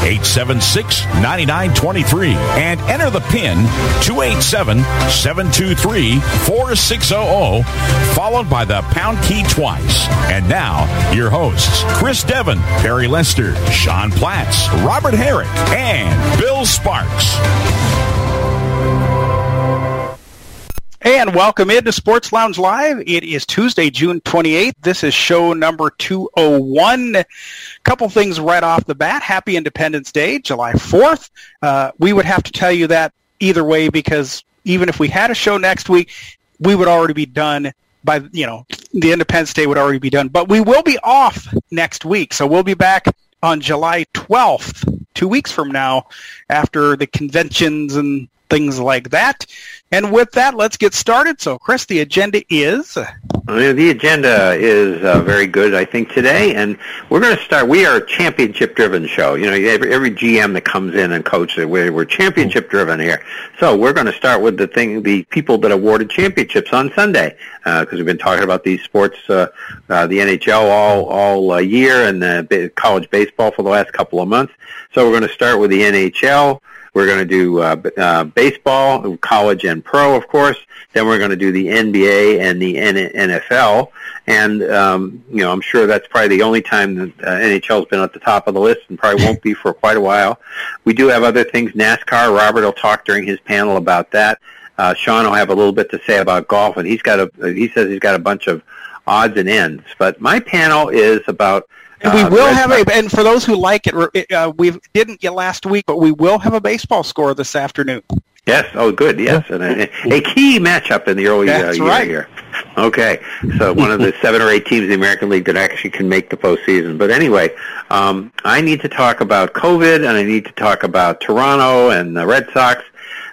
646-876-9923 and enter the pin 287-723-4600 followed by the pound key twice. And now, your hosts, Chris Devon, Perry Lester, Sean Platts, Robert Herrick, and Bill Sparks. And welcome into Sports Lounge Live. It is Tuesday, June 28th. This is show number 201. A Couple things right off the bat. Happy Independence Day, July 4th. Uh, we would have to tell you that either way because even if we had a show next week, we would already be done by, you know, the Independence Day would already be done. But we will be off next week. So we'll be back on July 12th, two weeks from now, after the conventions and things like that. And with that, let's get started. So, Chris, the agenda is. Uh, The agenda is uh, very good, I think, today, and we're going to start. We are a championship-driven show. You know, every, every GM that comes in and coaches, we're, we're championship-driven here. So we're going to start with the thing, the people that awarded championships on Sunday, because we've been talking about these sports, uh, uh, the NHL all all uh, year, and uh, ba- college baseball for the last couple of months. So we're going to start with the NHL. We're going to do uh, uh, baseball, college and pro, of course. Then we're going to do the NBA and the N- NFL. And, um, you know, I'm sure that's probably the only time that uh, NHL's been at the top of the list and probably won't be for quite a while. We do have other things. NASCAR, Robert will talk during his panel about that. Uh, Sean will have a little bit to say about golf, and he's got a, he says he's got a bunch of odds and ends. But my panel is about And we uh, will have a, and for those who like it, uh, we didn't get last week, but we will have a baseball score this afternoon. Yes. Oh, good. Yes, and a, a key matchup in the early uh, year right. here. Okay, so one of the seven or eight teams in the American League that actually can make the postseason. But anyway, um, I need to talk about COVID, and I need to talk about Toronto and the Red Sox.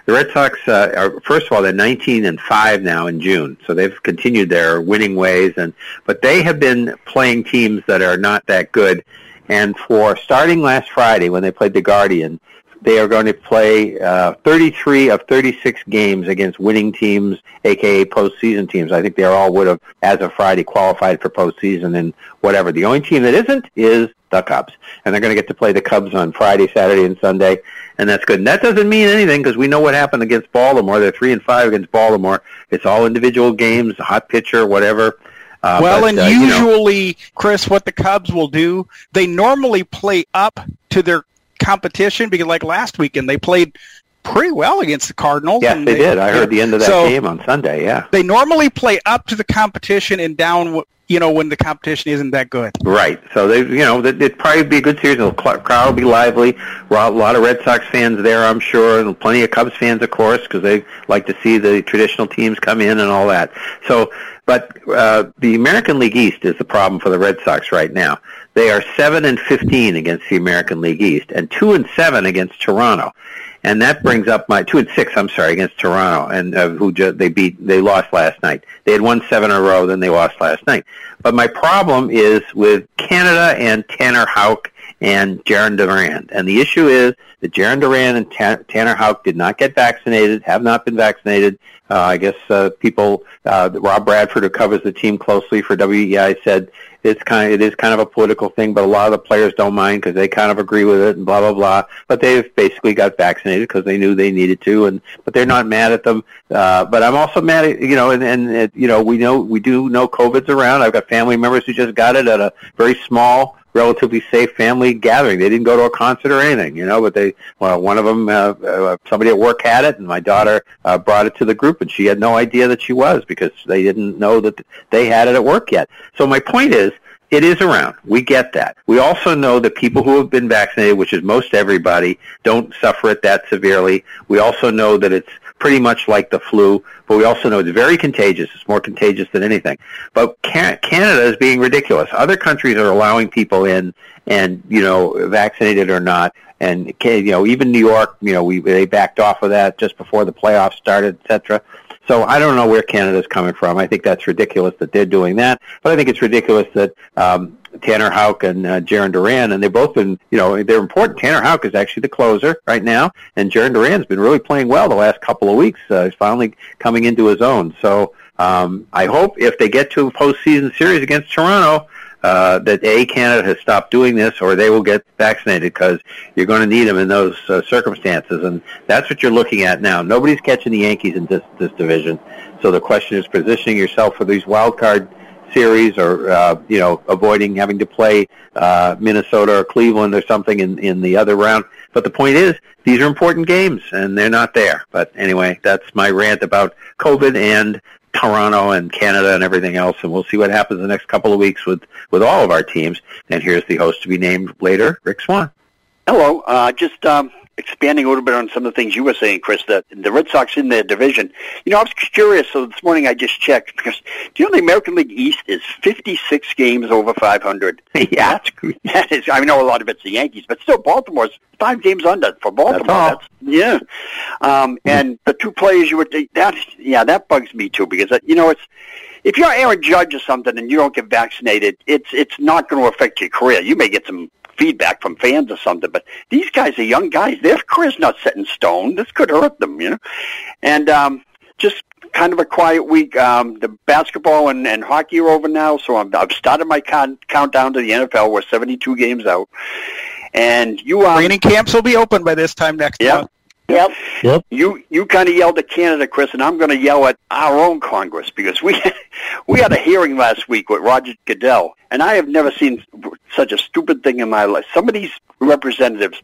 The Red Sox uh, are first of all they're 19 and five now in June, so they've continued their winning ways, and but they have been playing teams that are not that good. And for starting last Friday when they played the Guardian, they are going to play uh, 33 of 36 games against winning teams, aka postseason teams. I think they all would have, as of Friday, qualified for postseason and whatever. The only team that isn't is the Cubs, and they're going to get to play the Cubs on Friday, Saturday, and Sunday, and that's good. And that doesn't mean anything because we know what happened against Baltimore. They're three and five against Baltimore. It's all individual games, hot pitcher, whatever. Uh, well, but, and uh, you know- usually, Chris, what the Cubs will do, they normally play up to their competition because, like last weekend, they played pretty well against the Cardinals. yes, and they did. I heard the end of that so game on Sunday. Yeah. They normally play up to the competition and down, you know, when the competition isn't that good. Right. So they, you know, it- it'd probably be a good series. The crowd will be lively. A lot of Red Sox fans there, I'm sure, and plenty of Cubs fans, of course, because they like to see the traditional teams come in and all that. So, but uh, the American League East is the problem for the Red Sox right now. They are seven and fifteen against the American League East, and two and seven against Toronto. And that brings up my two and six. I'm sorry, against Toronto, and uh, who ju- they beat. They lost last night. They had won seven in a row, then they lost last night. But my problem is with Canada and Tanner Houck and Jarren Duran. And the issue is that Jarren Duran and Ta- Tanner Houck did not get vaccinated, have not been vaccinated. Uh, I guess uh, people, uh, Rob Bradford, who covers the team closely for WEEI, said it's kind of, it is kind of a political thing, but a lot of the players don't mind because they kind of agree with it and blah blah blah. But they've basically got vaccinated because they knew they needed to, and but they're not mad at them. Uh, but I'm also mad at you know, and and it, you know, we know we do know COVID's around. I've got family members who just got it at a very small relatively safe family gathering. They didn't go to a concert or anything, you know, but they, well, one of them, uh, uh, somebody at work had it and my daughter, uh, brought it to the group and she had no idea that she was because they didn't know that they had it at work yet. So my point is, it is around. We get that. We also know that people who have been vaccinated, which is most everybody, don't suffer it that severely. We also know that it's pretty much like the flu, but we also know it's very contagious. It's more contagious than anything. But Canada is being ridiculous. Other countries are allowing people in, and you know, vaccinated or not, and you know, even New York, you know, we they backed off of that just before the playoffs started, etc. So I don't know where Canada's coming from. I think that's ridiculous that they're doing that, but I think it's ridiculous that um, Tanner Houck and uh, Jarren Duran, and they've both been, you know, they're important. Tanner Houck is actually the closer right now, and Jarren Duran's been really playing well the last couple of weeks. Uh, he's finally coming into his own. So um, I hope if they get to a postseason series against Toronto, uh, that A, Canada has stopped doing this, or they will get vaccinated because you're going to need them in those uh, circumstances, and that's what you're looking at now. Nobody's catching the Yankees in this, this division, so the question is positioning yourself for these wild card series or uh, you know avoiding having to play uh, Minnesota or Cleveland or something in in the other round. But the point is, these are important games, and they're not there. But anyway, that's my rant about COVID and Toronto and Canada and everything else, and we'll see what happens the next couple of weeks with with all of our teams. And here's the host to be named later, Rick Swan. Hello, uh, just um, expanding a little bit on some of the things you were saying, Chris, that the Red Sox in their division. You know, I was curious, so this morning I just checked because do you know the American League East is 56 games over 500? yeah, that's, that is. I know a lot of it's the Yankees, but still, Baltimore's five games under for Baltimore. That's, yeah. Um, and the two players you would that yeah that bugs me too because uh, you know it's if you're Aaron Judge or something and you don't get vaccinated, it's it's not going to affect your career. You may get some feedback from fans or something. But these guys are young guys. Their career's not set in stone. This could hurt them, you know. And um, just kind of a quiet week. Um, the basketball and, and hockey are over now, so I'm, I've started my con- countdown to the NFL. We're 72 games out. And you um, training camps will be open by this time next yeah. month. Yep. Yep. You you kind of yelled at Canada, Chris, and I'm going to yell at our own Congress because we we had a hearing last week with Roger Goodell, and I have never seen such a stupid thing in my life. Some of these representatives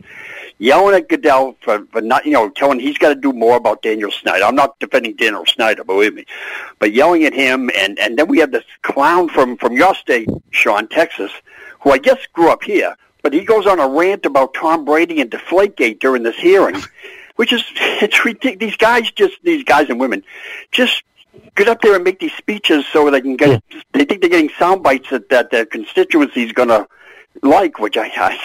yelling at Goodell for, for not, you know, telling he's got to do more about Daniel Snyder. I'm not defending Daniel Snyder, believe me, but yelling at him, and and then we have this clown from from your state, Sean, Texas, who I guess grew up here, but he goes on a rant about Tom Brady and Deflategate during this hearing which is it's ridiculous. These guys just these guys and women just get up there and make these speeches so they can get. Yeah. They think they're getting sound bites that that their constituency is going to like, which I, I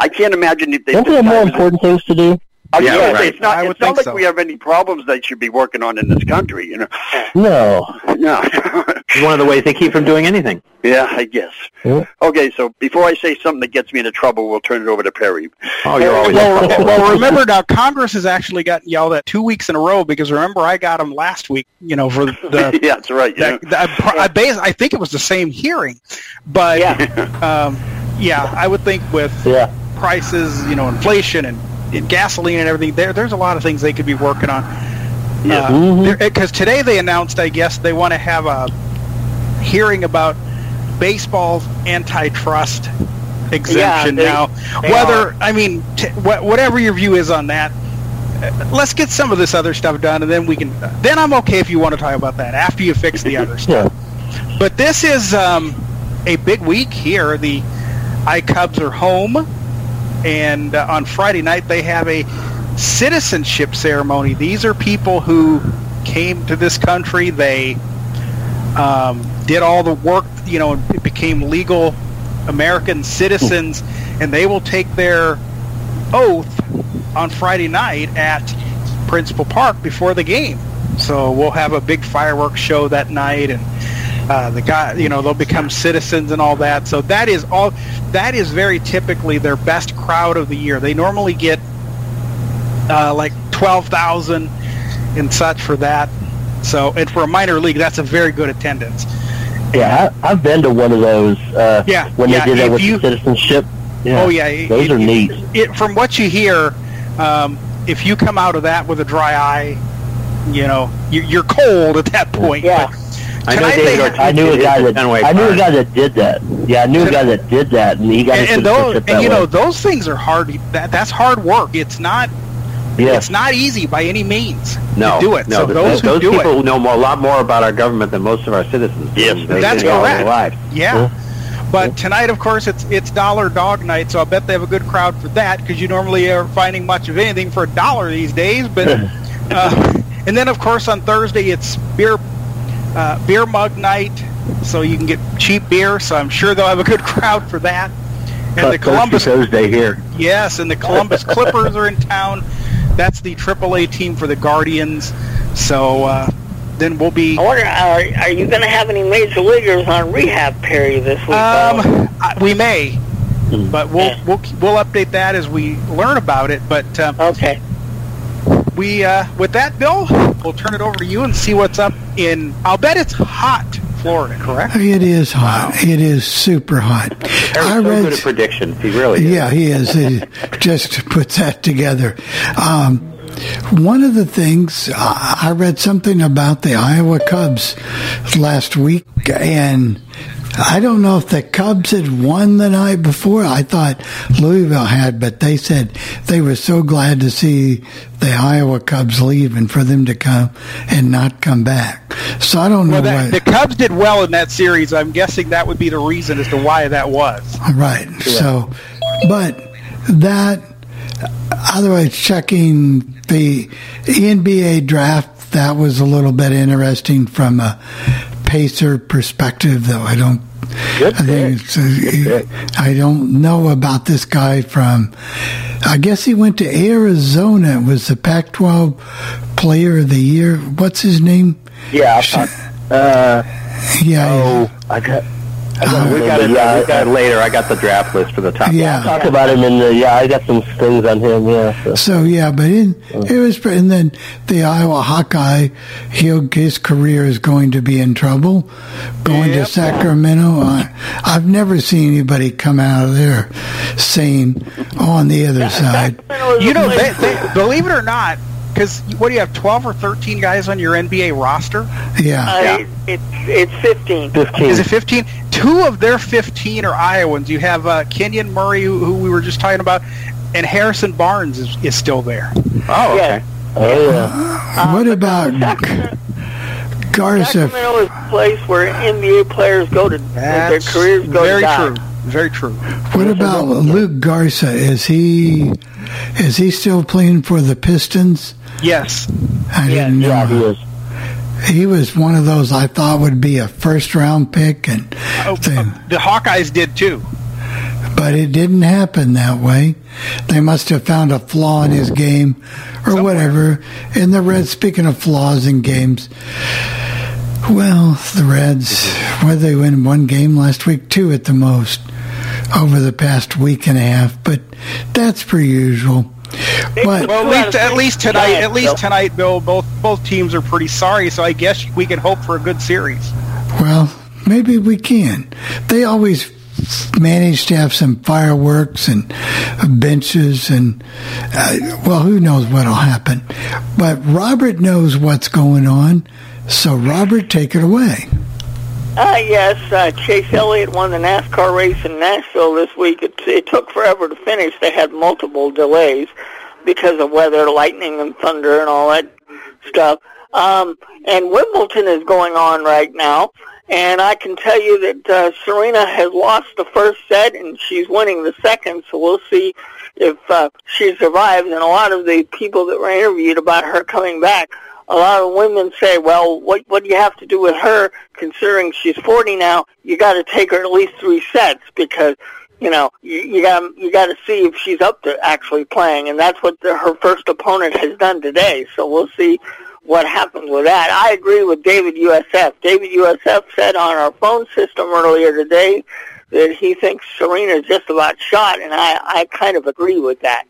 I can't imagine if they. Don't there more important things to do? Yeah, yeah right. it's not. I it's not like so. we have any problems that should be working on in this country. You know. No. No. it's one of the ways they keep from doing anything. Yeah, I guess. Yeah. Okay, so before I say something that gets me into trouble, we'll turn it over to Perry. Oh, you're always well, well, remember now, Congress has actually gotten yelled at two weeks in a row because remember I got them last week. You know, for the yeah, that's right. That, yeah. I, I, base, I think it was the same hearing, but yeah, um, yeah I would think with yeah. prices, you know, inflation and in gasoline and everything, there there's a lot of things they could be working on. Yeah. Because uh, mm-hmm. today they announced, I guess, they want to have a hearing about baseball's antitrust exemption yeah, they, now. They Whether are. I mean, t- wh- whatever your view is on that, uh, let's get some of this other stuff done, and then we can. Then I'm okay if you want to talk about that after you fix the other stuff. Yeah. But this is um, a big week here. The I Cubs are home, and uh, on Friday night they have a citizenship ceremony. These are people who came to this country. They um, did all the work, you know, and became legal American citizens, and they will take their oath on Friday night at Principal Park before the game. So we'll have a big fireworks show that night, and uh, the guy, you know, they'll become citizens and all that. So that is all. That is very typically their best crowd of the year. They normally get uh, like twelve thousand and such for that. So, and for a minor league, that's a very good attendance. Yeah, I, I've been to one of those. Uh, Yeah, when yeah, they did that with you- citizenship. Yeah, Oh yeah, those it- are neat. It, from what you hear, um, if you come out of that with a dry eye, you know you, you're cold at that point. Yeah. But I know tonight David Ortiz I knew a guy that Fenway I knew a guy that did that. Yeah, I knew a guy that did that, and he got and, his and those, citizenship that and you way. know those things are hard. That that's hard work. It's not. yeah. It's not easy by any means No, to do it. no. so th- those who those do people it, know more, a lot more about our government than most of our citizens. Yes, They that's did it all their correct. lives. yeah. But tonight, of course, it's it's dollar dog night, so I bet they have a good crowd for that because you normally are finding much of anything for a dollar these days. But uh, and then, of course, on Thursday it's beer uh, beer mug night, so you can get cheap beer. So I'm sure they'll have a good crowd for that. And the Columbus Thursday here. Yes, and the Columbus Clippers are in town. That's the AAA team for the Guardians. So uh, then we'll be. I wonder, are, are you going to have any major leaguers on rehab period this week? Um, I- we may, but we'll we'll we'll update that as we learn about it. But um, okay, we uh, with that, Bill, we'll turn it over to you and see what's up in. I'll bet it's hot, Florida. Correct? It is hot. It is super hot. I so read. good at predictions. He really is. Yeah, he is. He just puts that together. Um, one of the things uh, I read something about the Iowa Cubs last week, and I don't know if the Cubs had won the night before. I thought Louisville had, but they said they were so glad to see the Iowa Cubs leave and for them to come and not come back. So I don't know Well, that, what. the Cubs did well in that series. I'm guessing that would be the reason as to why that was. Right. So, but that, otherwise, checking the NBA draft, that was a little bit interesting from a pacer perspective, though I don't. Good I think uh, I don't know about this guy from. I guess he went to Arizona. Was the Pac-12 Player of the Year. What's his name? Yeah, Uh, Yeah. oh, I got. I got We got it. yeah, we got it later. I got the draft list for the top. Yeah. i talk about him in the. Yeah, I got some things on him. Yeah. So. So yeah, but in, it was, pre- and then the Iowa Hawkeye, he'll, his career is going to be in trouble. Going to Sacramento, I, I've never seen anybody come out of there saying, "Oh, on the other side." You know, they, they, believe it or not, because what do you have, 12 or 13 guys on your NBA roster? Yeah, Uh, it, it's 15. Fifteen. Is it 15? Two of their 15 are Iowans. You have uh, Kenyon Murray, who, who we were just talking about, and Harrison Barnes is, is still there. Oh, okay. Yeah. Oh yeah. what about Garza? Sacramento is a place where NBA players go to, their careers go very to die. true. Very true. What about Luke Garza? Is he is he still playing for the Pistons? Yes. I didn't know. Yeah, he is. He was one of those I thought would be a first round pick, and Oh, they- uh, the Hawkeyes did too. but it didn't happen that way. They must have found a flaw in his game, or whatever. In the Reds, speaking of flaws in games, well, the Reds, whether they win one game last week, two at the most, over the past week and a half, but that's per usual. But Well, at least at least tonight, at least tonight, Bill. Both both teams are pretty sorry, so I guess we can hope for a good series. Well, maybe we can. They always manage to have some fireworks and benches and uh, well, who knows what'll happen. But Robert knows what's going on, so Robert, take it away. Uh, yes, uh, Chase Elliott won the NASCAR race in Nashville this week. It, it took forever to finish. They had multiple delays because of weather, lightning and thunder and all that stuff. Um, and Wimbledon is going on right now. And I can tell you that uh, Serena has lost the first set and she's winning the second. So we'll see if uh, she survives. And a lot of the people that were interviewed about her coming back a lot of women say, well, what what do you have to do with her? Considering she's 40 now, you got to take her at least three sets because you know you, you got you got to see if she's up to actually playing, and that's what the, her first opponent has done today. So we'll see what happens with that. I agree with David USF. David USF said on our phone system earlier today that he thinks Serena's just about shot, and I I kind of agree with that.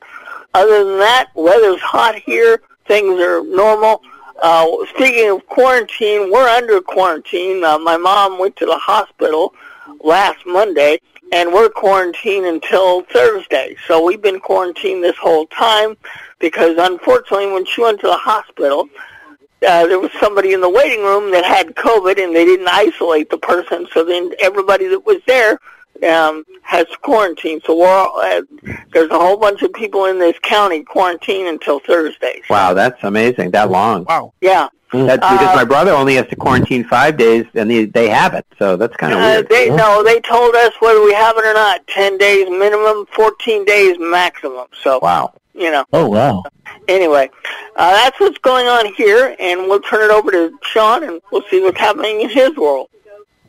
Other than that, weather's hot here. Things are normal. Uh, speaking of quarantine, we're under quarantine. Uh, my mom went to the hospital last Monday, and we're quarantined until Thursday. So we've been quarantined this whole time because, unfortunately, when she went to the hospital, uh, there was somebody in the waiting room that had COVID, and they didn't isolate the person. So then everybody that was there um, has quarantined. So we're all, uh, there's a whole bunch of people in this county quarantined until Thursday. Wow, that's amazing. That long. Wow. Yeah. That's because Uh, my brother only has to quarantine five days, and they, they have it. So that's kind of Uh, weird. they no, they told us whether we have it or not, ten days minimum, fourteen days maximum. So wow. you know. Oh wow. Anyway, uh, that's what's going on here, and we'll turn it over to Sean, and we'll see what's happening in his world.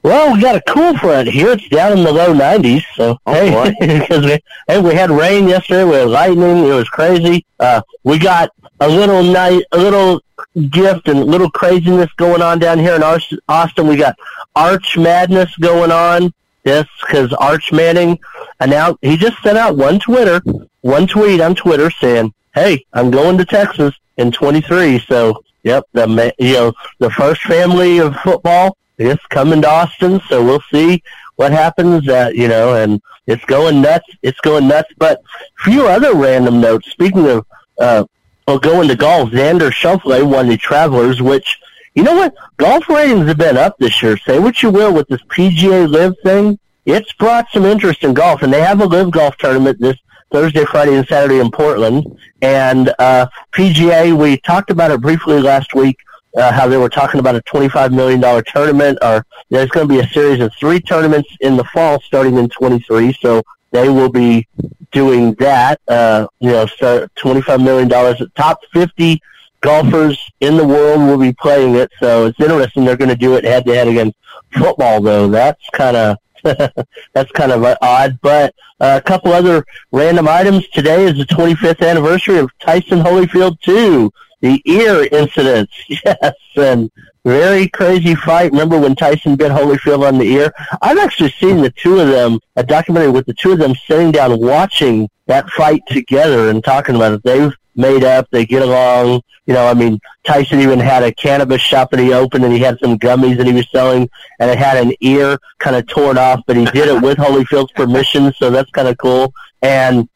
Well, we got a cool front here. It's down in the low 90s. So Oh, hey, because we hey, we had rain yesterday. We had lightning. It was crazy. Uh, we got a little night, a little gift and little craziness going on down here in Austin. We got Arch Madness going on. Yes, because Arch Manning announced he just sent out one Twitter, one tweet on Twitter saying, "Hey, I'm going to Texas in 23." So, yep, the you know the first family of football is coming to Austin. So we'll see what happens. Uh, you know, and it's going nuts. It's going nuts. But a few other random notes. Speaking of, uh, well, going to golf, Xander Schauffele won the Travelers, which you know what? Golf ratings have been up this year. Say what you will with this PGA Live thing. It's brought some interest in golf, and they have a LIV Golf tournament this Thursday, Friday, and Saturday in Portland. And uh, PGA, we talked about it briefly last week. Uh, how they were talking about a $25 million tournament, or there's going to be a series of three tournaments in the fall starting in 23. So they will be doing that. Uh, you know, start $25 million. Top 50 golfers in the world will be playing it. So it's interesting. They're going to do it head to head against football, though. That's kind of that's kind of odd. But uh, a couple other random items. Today is the 25th anniversary of Tyson Holyfield 2, the ear incidents. Yes, and very crazy fight. Remember when Tyson bit Holyfield on the ear? I've actually seen the two of them, a documentary with the two of them sitting down watching that fight together and talking about it. They've made up. They get along. You know, I mean, Tyson even had a cannabis shop that he opened, and he had some gummies that he was selling, and it had an ear kind of torn off, but he did it with Holyfield's permission, so that's kind of cool. And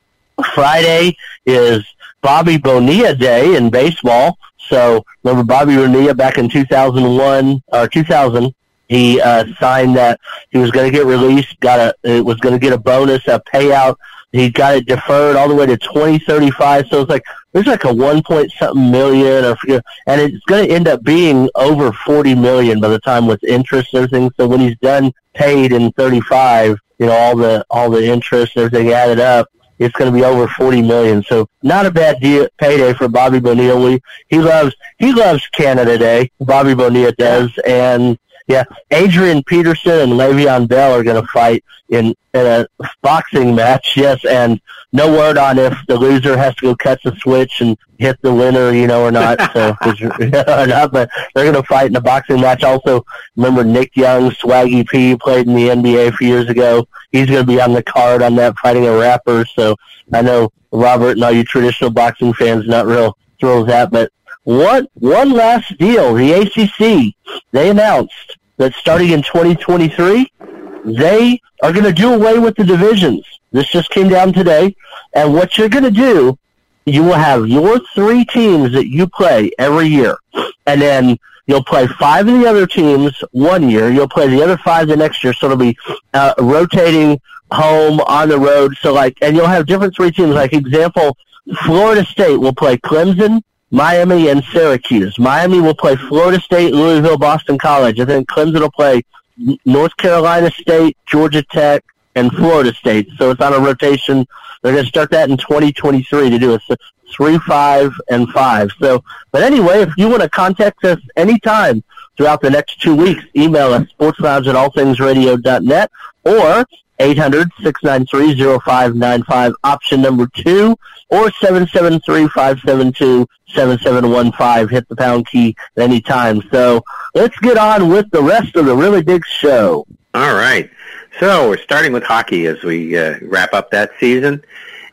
Friday is Bobby Bonilla Day in baseball. So remember Bobby Bonilla back in 2001 or 2000, he uh, signed that he was going to get released, got a, it was going to get a bonus, a payout. He got it deferred all the way to 2035. So it's like, there's like a one point something million or, and it's going to end up being over 40 million by the time with interest and everything. So when he's done paid in 35, you know, all the, all the interest, and everything added up, it's going to be over 40 million. So not a bad deal, payday for Bobby Bonilla. We, he loves, he loves Canada Day. Bobby Bonilla does. And yeah, Adrian Peterson and Le'Veon Bell are going to fight in, in a boxing match. Yes. And no word on if the loser has to go catch the switch and hit the winner, you know, or not. So, or not, but they're going to fight in a boxing match. Also, remember Nick Young, Swaggy P played in the NBA a few years ago. He's going to be on the card on that fighting a rapper. So I know Robert and all you traditional boxing fans not real thrilled with that, but one one last deal. The ACC they announced that starting in 2023, they are going to do away with the divisions. This just came down today, and what you're going to do, you will have your three teams that you play every year, and then you'll play five of the other teams one year. You'll play the other five the next year. So it'll be uh, rotating home on the road. So like, and you'll have different three teams. Like example, Florida State will play Clemson, Miami, and Syracuse. Miami will play Florida State, Louisville, Boston College. and then Clemson will play North Carolina State, Georgia Tech, and Florida State. So it's on a rotation. They're going to start that in 2023 to do a three, five, and five. So, but anyway, if you want to contact us anytime throughout the next two weeks, email us sportslounge at allthingsradio.net or 800-693-0595, option number two, or 773-572-7715. Hit the pound key at any time. So let's get on with the rest of the really big show. All right. So we're starting with hockey as we uh, wrap up that season.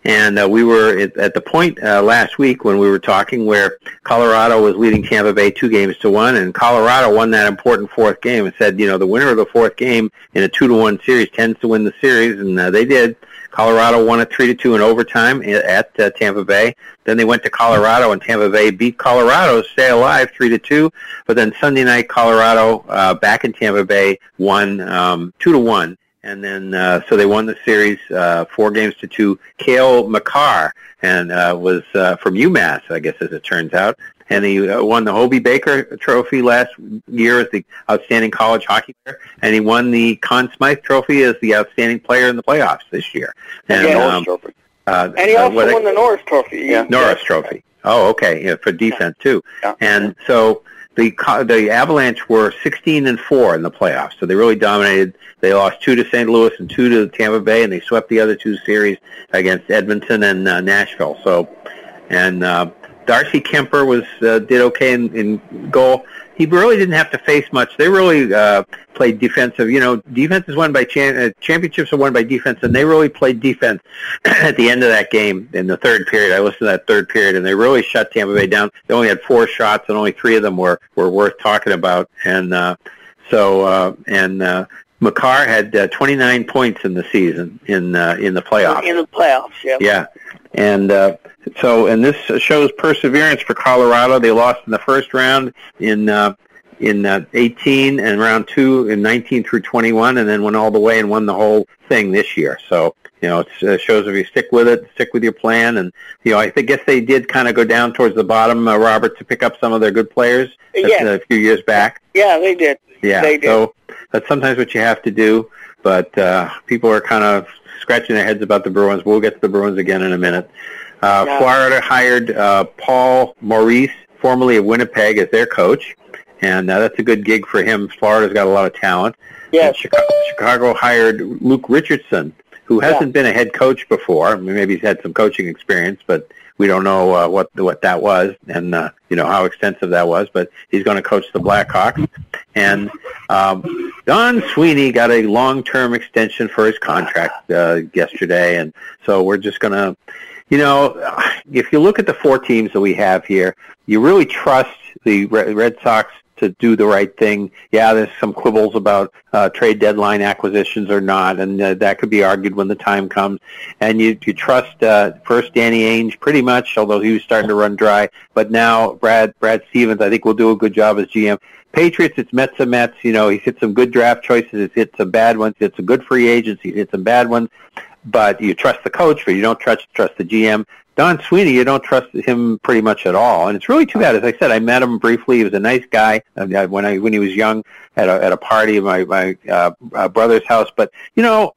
And uh, we were at, at the point uh, last week when we were talking where Colorado was leading Tampa Bay two games to one, and Colorado won that important fourth game and said, you know, the winner of the fourth game in a two to one series tends to win the series, and uh, they did. Colorado won it three to two in overtime at uh, Tampa Bay. Then they went to Colorado, and Tampa Bay beat Colorado, stay alive, three to two. But then Sunday night, Colorado uh, back in Tampa Bay won um, two to one and then uh, so they won the series uh, four games to two. Cale Makar and uh, was uh, from UMass, I guess, as it turns out, and he uh, won the Hobey Baker Trophy last year as the outstanding college hockey player, and he won the Conn Smythe Trophy as the outstanding player in the playoffs this year. And, yeah, um, Trophy. Uh, and he also won the Norris Trophy. Yeah. Norris Trophy. Oh, okay, yeah, for defense too. Yeah. And so the the Avalanche were 16 and four in the playoffs, so they really dominated. They lost two to St. Louis and two to Tampa Bay, and they swept the other two series against Edmonton and uh, Nashville. So, and uh, Darcy Kuemper was uh, did okay in, in goal. He really didn't have to face much. They really uh, played defensive. You know, defense is won by cha- uh, championships are won by defense, and they really played defense at the end of that game in the third period. I listened to that third period, and they really shut Tampa Bay down. They only had four shots, and only three of them were were worth talking about. And uh, so, uh, and uh, Makar had uh, 29 points in the season in uh, in the playoffs. In the playoffs, yeah. Yeah, and uh, so and this shows perseverance for Colorado. They lost in the first round in uh, in uh, 18 and round two in 19 through 21, and then went all the way and won the whole thing this year. So you know, it uh, shows if you stick with it, stick with your plan, and you know, I think, guess they did kind of go down towards the bottom, uh, Robert, to pick up some of their good players yeah. a few years back. Yeah, they did. Yeah, they did. so that's sometimes what you have to do, but uh, people are kind of scratching their heads about the Bruins. We'll get to the Bruins again in a minute. Uh, Yeah. Florida hired uh, Paul Maurice, formerly of Winnipeg, as their coach, and uh, that's a good gig for him. Florida's got a lot of talent. Yes. And Chicago, Chicago hired Luke Richardson, who hasn't been a head coach before. I mean, maybe he's had some coaching experience, but we don't know uh, what what that was and uh, you know how extensive that was. But he's going to coach the Blackhawks, and um, Don Sweeney got a long-term extension for his contract uh, yesterday, and so we're just going to, you know, if you look at the four teams that we have here, you really trust the Red Red Sox to do the right thing. Yeah, there's some quibbles about uh, trade deadline acquisitions or not, and uh, that could be argued when the time comes. And you you trust uh, first Danny Ainge pretty much, although he was starting to run dry. But now Brad Brad Stevens, I think, will do a good job as GM. Patriots, it's Mets and Mets. You know, he's hit some good draft choices. He's hit some bad ones. He's hit some good free agents. He's hit some bad ones. But you trust the coach, but you don't trust trust the GM. Don Sweeney, you don't trust him pretty much at all, and it's really too bad. As I said, I met him briefly. He was a nice guy uh, when I when he was young at a at a party at my my uh, uh, brother's house. But you know,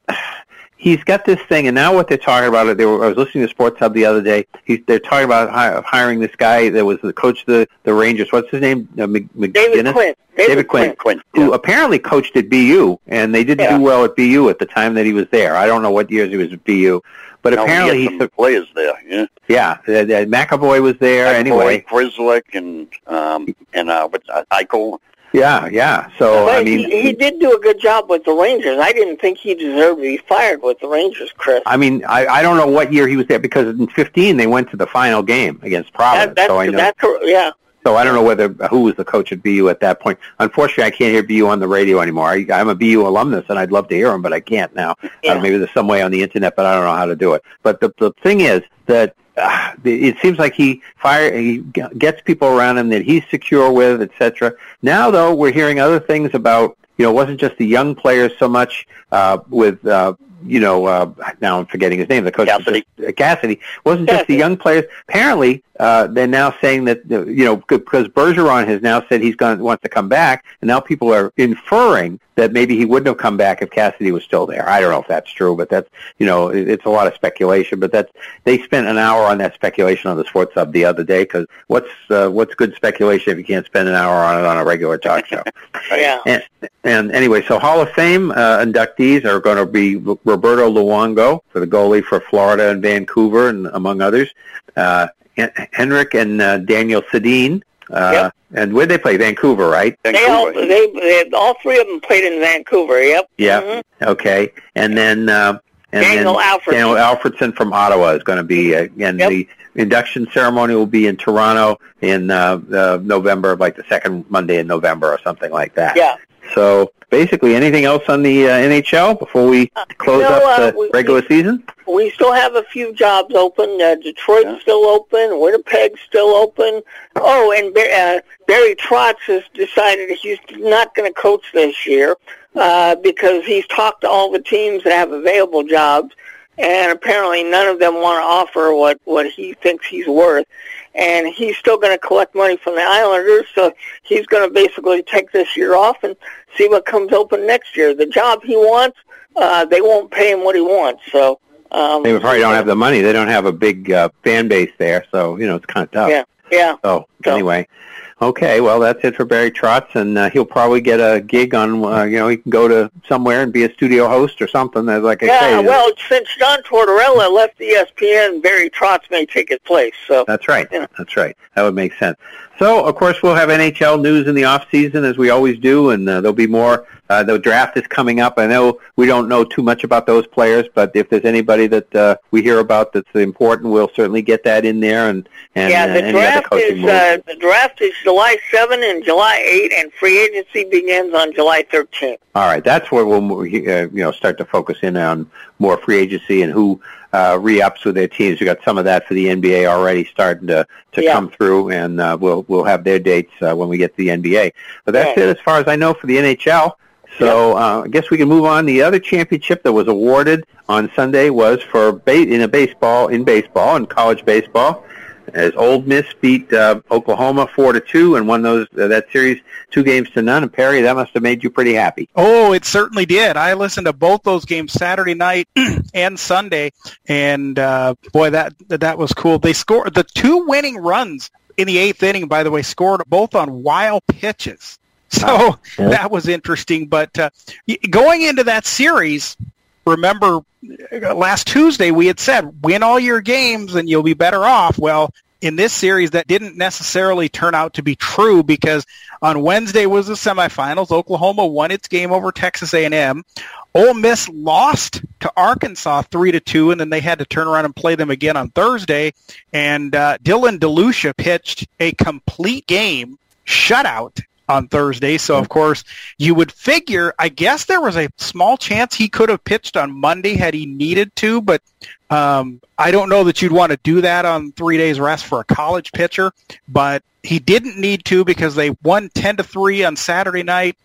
he's got this thing, and now what they're talking about. They were, I was listening to Sports Hub the other day. He's, they're talking about hi, hiring this guy that was the coach of the the Rangers. What's his name? Uh, Mc, David Quinn. David Quinn, Quinn. who apparently coached at BU, and they didn't Yeah. do well at BU at the time that he was there. I don't know what years he was at BU, but No, apparently he he had some players there. Yeah. yeah, uh, uh, McAvoy was there anyway. Grzelcyk and um and uh uh, Eichel. Yeah, yeah. So But I mean, he, he did do a good job with the Rangers. I didn't think he deserved to be fired with the Rangers, Chris. I mean, I, I don't know what year he was there because in 15 they went to the final game against Providence. That, that's, so I know. that's yeah. So I don't know whether who was the coach at BU at that point. Unfortunately, I can't hear BU on the radio anymore. I, I'm a BU alumnus, and I'd love to hear him, but I can't now. Yeah. Uh, maybe there's some way on the internet, but I don't know how to do it. But the the thing is that it seems like he fire he gets people around him that he's secure with, etc. Now, though, we're hearing other things about you know it wasn't just the young players so much uh, with. Uh, you know, uh, now I'm forgetting his name. The coach, Cassidy. uh, Cassidy, wasn't just the young players. Apparently, uh, they're now saying that uh, you know because Bergeron has now said he's going wants to come back, and now people are inferring that maybe he wouldn't have come back if Cassidy was still there. I don't know if that's true, but that's you know it, it's a lot of speculation. But that's they spent an hour on that speculation on the Sports Hub the other day because what's uh, what's good speculation if you can't spend an hour on it on a regular talk show? Yeah. And, and anyway, so Hall of Fame uh, inductees are going to be Roberto Luongo for the goalie for Florida and Vancouver, and among others, uh, Hen- Henrik and uh, Daniel Sedin. Uh, Yep. And where they play? Vancouver, right? They all, Vancouver. they, they, all three of them played in Vancouver. Yep. Yeah. Mhm. Okay. And then uh, and Daniel then Alfredsson. Daniel Alfredsson from Ottawa is going to be, uh, and Yep. the induction ceremony will be in Toronto in uh, uh, November, like the second Monday in November or something like that. Yeah. So basically, anything else on the uh, NHL before we close no, up uh, the we- regular season? We still have a few jobs open. Uh, Detroit's still open. Winnipeg's still open. Oh, and uh, Barry Trotz has decided he's not going to coach this year uh, because he's talked to all the teams that have available jobs, and apparently none of them want to offer what what he thinks he's worth. And he's still going to collect money from the Islanders, so he's going to basically take this year off and see what comes open next year. The job he wants, uh, they won't pay him what he wants. So um, They probably don't have the money. They don't have a big uh, fan base there, so you know it's kind of tough. Yeah, yeah. So anyway, okay. Well, that's it for Barry Trotz, and uh, he'll probably get a gig on. Uh, you know, he can go to somewhere and be a studio host or something. Like I Yeah, say, well, since John Tortorella left ESPN, Barry Trotz may take his place. So That's right. That's right. That would make sense. So, of course, we'll have NHL news in the off season as we always do, and uh, there'll be more. Uh, the draft is coming up. I know we don't know too much about those players, but if there's anybody that uh, we hear about that's important, we'll certainly get that in there. And and yeah, uh, the any other draft is uh, the draft is July 7 and July 8, and free agency begins on July 13th. All right, that's where we'll uh, you know start to focus in on more free agency and who uh, re-ups with their teams. We got some of that for the NBA already starting to to Yeah. come through, and uh, we'll we'll have their dates uh, when we get to the NBA. But that's Right. it as far as I know for the NHL. So uh, I guess we can move on. The other championship that was awarded on Sunday was for ba- in a baseball in baseball in college baseball. As Ole Miss beat uh, Oklahoma four to two and won those uh, that series two games to none. And Perry, that must have made you pretty happy. Oh, it certainly did. I listened to both those games Saturday night and Sunday, and uh, boy, that that was cool. They scored the two winning runs in the eighth inning. By the way, scored both on wild pitches. So that was interesting. But uh, y- going into that series, remember uh, last Tuesday we had said win all your games and you'll be better off. Well, in this series, that didn't necessarily turn out to be true because on Wednesday was the semifinals. Oklahoma won its game over Texas A&M. Ole Miss lost to Arkansas three to two, and then they had to turn around and play them again on Thursday. And uh, Dylan DeLucia pitched a complete game shutout on Thursday. So of course you would figure. I guess there was a small chance he could have pitched on Monday had he needed to, but um, I don't know that you'd want to do that on three days rest for a college pitcher. But he didn't need to because they won ten to three on Saturday night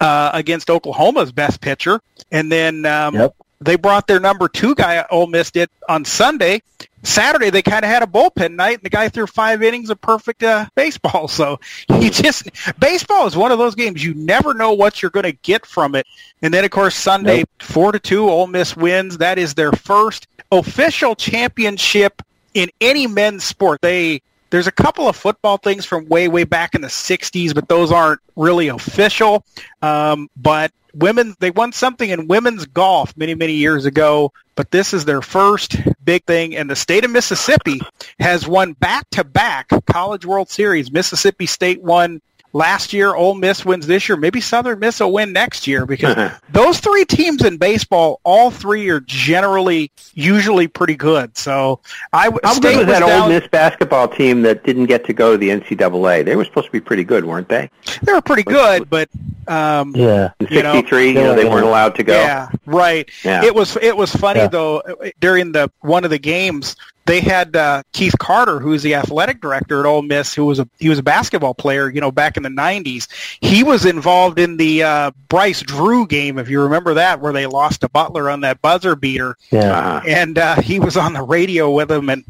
uh, against Oklahoma's best pitcher, and then um, Yep. They brought their number two guy. Ole Miss did on Sunday. Saturday they kind of had a bullpen night, and the guy threw five innings of perfect uh, baseball. So you just baseball is one of those games you never know what you're going to get from it. And then of course Sunday Nope. four to two, Ole Miss wins. That is their first official championship in any men's sport. They there's a couple of football things from way way back in the 60s, but those aren't really official. Um, but women they won something in women's golf many many years ago, but this is their first big thing. And the state of Mississippi has won back to back College World Series. Mississippi State won last year. Ole Miss wins this year. Maybe Southern Miss will win next year because those three teams in baseball, all three are generally usually pretty good. So I w- How State good was that down- Ole Miss basketball team that didn't get to go to the NCAA? They were supposed to be pretty good, weren't they? They were pretty good, but um, Yeah. In You know, '63, you know, they weren't allowed to go. Yeah, right. Yeah. It was it was funny Yeah. though during the one of the games they had uh, Keith Carter, who's the athletic director at Ole Miss, who was a he was a basketball player, you know, back in the '90s. He was involved in the uh, Bryce Drew game, if you remember that, where they lost to Butler on that buzzer beater Yeah. Uh-huh. and uh, he was on the radio with them. And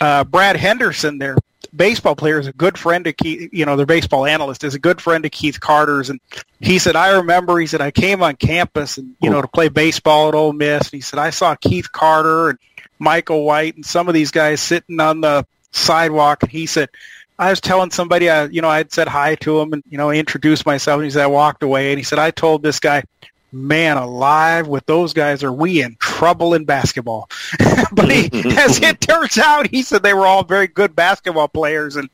uh, Brad Henderson, their baseball player, is a good friend of Keith. You know, their baseball analyst is a good friend of Keith Carter's. And he said, I remember. He said I came on campus and you know to play baseball at Ole Miss. And he said I saw Keith Carter and Michael White and some of these guys sitting on the sidewalk. And he said. I was telling somebody, I, you know, I had said hi to him and, you know, introduced myself. And he said, I walked away. And he said, I told this guy, man alive, with those guys, are we in trouble in basketball? but he, as it turns out, he said they were all very good basketball players. And,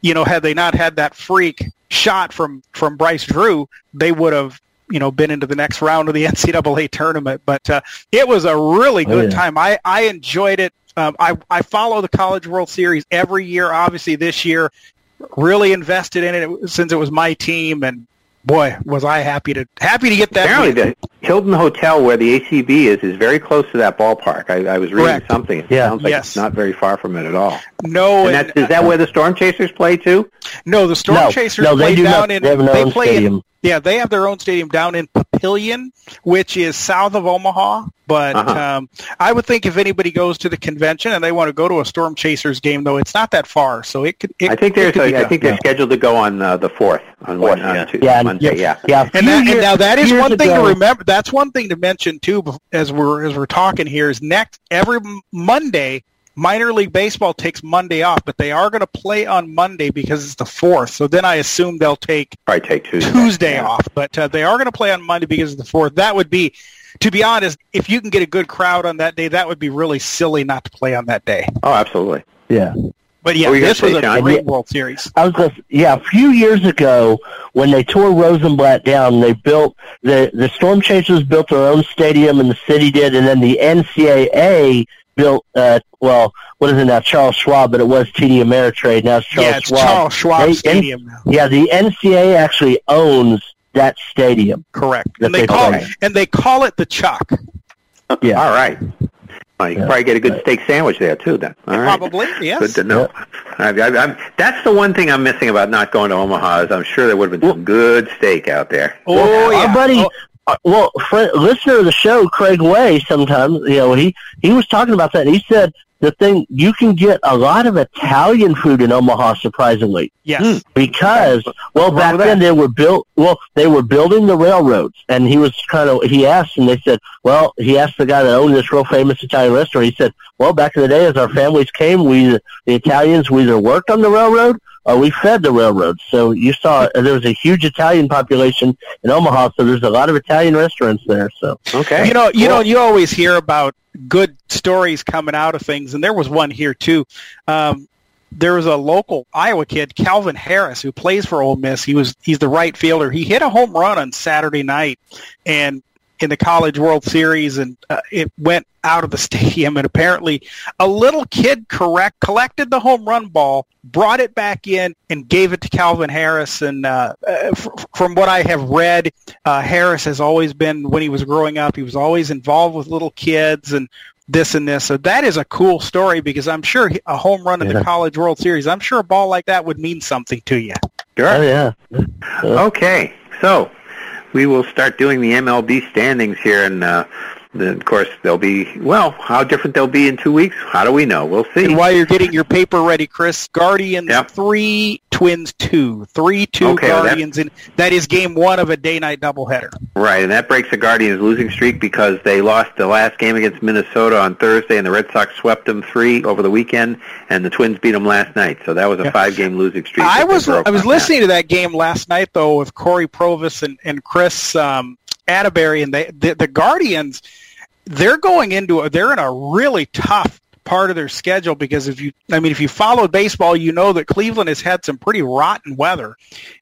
you know, had they not had that freak shot from, from Bryce Drew, they would have, you know, been into the next round of the NCAA tournament. But uh, it was a really Oh, good yeah. time. I, I enjoyed it. Um, I, I follow the College World Series every year. Obviously, this year, really invested in it since it was my team, and boy, was I happy to happy to get that. Apparently, win. the Hilton Hotel, where the ACB is, is very close to that ballpark. I, I was reading Correct. something. It Yeah. sounds like Yes. it's not very far from it at all. no, And and, that's, is that where the Storm Chasers play too? no, the Storm No, Chasers no, they play do down not- in they have their own play stadium. in yeah they have their own stadium down in Papillion, which is south of Omaha. But Uh-huh. um, I would think if anybody goes to the convention and they want to go to a Storm Chasers game, though, it's not that far, so it could. It, I think it there's. could be done. think they're scheduled to go on uh, the fourth on one on yeah. Tuesday, Yeah, Monday. Yeah. Yeah, And, few that, and now that is one thing ago- to remember. That's one thing to mention too, as we're as we're talking here. Is next every Monday, minor league baseball takes Monday off, but they are going to play on Monday because it's the fourth. So then I assume they'll take Probably take Tuesday. Tuesday Yeah. off, but uh, they are going to play on Monday because of the fourth. That would be, to be honest, if you can get a good crowd on that day, that would be really silly not to play on that day. Oh, absolutely. Yeah. But yeah, What were you gonna this was say, a Sean? great World Series. I was just, yeah, a few years ago when they tore Rosenblatt down, they built the the Storm Chasers built their own stadium, and the city did, and then the NCAA built. Uh, well, what is it now? Charles Schwab, but it was TD Ameritrade. Now it's Charles yeah, it's Schwab. Charles Schwab They- Stadium now. Yeah, the NCAA actually owns that stadium. Correct. that And they they call play. and they call it the Chuck. Yeah. All right. Well, you can Yeah. probably get a good steak sandwich there too. Then. All right. Probably, yes. Good to know. I, I, I'm, that's the one thing I'm missing about not going to Omaha is I'm sure there would have been some good steak out there. Oh, yeah. Our buddy, Oh, uh, well, friend, listener of the show, Craig Way, sometimes, you know, he, he was talking about that, and he said the thing, you can get a lot of Italian food in Omaha, surprisingly, yes. because, well, wrong back then that? they were built, well, they were building the railroads, and he was kind of, he asked, and they said, well, he asked the guy that owned this real famous Italian restaurant, he said, well, back in the day, as our families came, we, the Italians, we either worked on the railroad uh, we fed the railroads. So you saw uh, there was a huge Italian population in Omaha, so there's a lot of Italian restaurants there. So Okay. You know, you know, you always hear about good stories coming out of things, and there was one here too. Um, there was a local Iowa kid, Calvin Harris, who plays for Ole Miss. He was he's the right fielder. He hit a home run on Saturday night, and in the College World Series, and uh, it went out of the stadium. And apparently, a little kid correct collected the home run ball, brought it back in, and gave it to Calvin Harris. And uh, uh, f- from what I have read, uh, Harris has always been when he was growing up. He was always involved with little kids and this and this. So that is a cool story because I'm sure a home run in Yeah. the College World Series. I'm sure a ball like that would mean something to you. Sure. oh yeah, Okay, so we will start doing the MLB standings here, and uh, then of course they'll be well. How different they'll be in two weeks? How do we know? We'll see. And while you're getting your paper ready, Chris, Guardians Yep. three, Twins two, three two Okay, well, Guardians, and that is game one of a day-night doubleheader. Right, and that breaks the Guardians' losing streak because they lost the last game against Minnesota on Thursday, and the Red Sox swept them three over the weekend, and the Twins beat them last night. So that was a Yeah. five-game losing streak. I was I was listening to that game last night though with Cory Provus and and Chris um, Atteberry, and they the, the Guardians they're going into a, they're in a really tough part of their schedule because if you I mean if you followed baseball you know that Cleveland has had some pretty rotten weather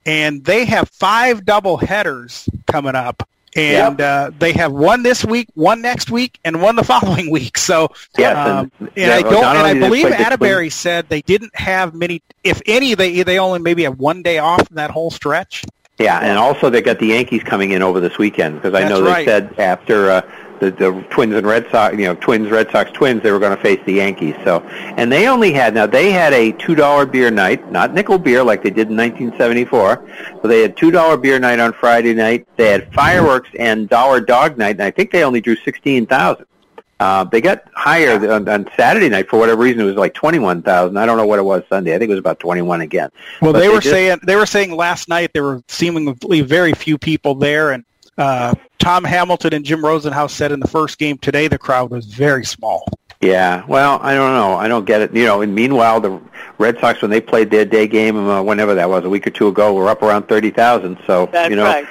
and they have five double headers coming up and uh, they have one this week, one next week, and one the following week. So, Yes, um, and- and yeah, I don't, and I only did they believe Atteberry said they didn't have many, if any, they they only maybe have one day off in that whole stretch. Yeah, and also they got the Yankees coming in over this weekend because I That's know they right. said after uh, the the Twins and Red Sox, you know, Twins Red Sox Twins, they were going to face the Yankees. So, and they only had now they had a two dollar beer night, not nickel beer like they did in 1974. So they had two dollar beer night on Friday night. They had fireworks and dollar dog night, and I think they only drew sixteen thousand. Uh, they got higher on, on Saturday night for whatever reason. It was like twenty-one thousand. I don't know what it was Sunday. I think it was about twenty-one again. Well, But they they were just- saying they were saying last night there were seemingly very few people there, and uh, Tom Hamilton and Jim Rosenhaus said in the first game today the crowd was very small. Yeah, well, I don't know. I don't get it. You know, and meanwhile, the Red Sox, when they played their day game, uh, whenever that was, a week or two ago, were up around thirty thousand. So That's you know, right.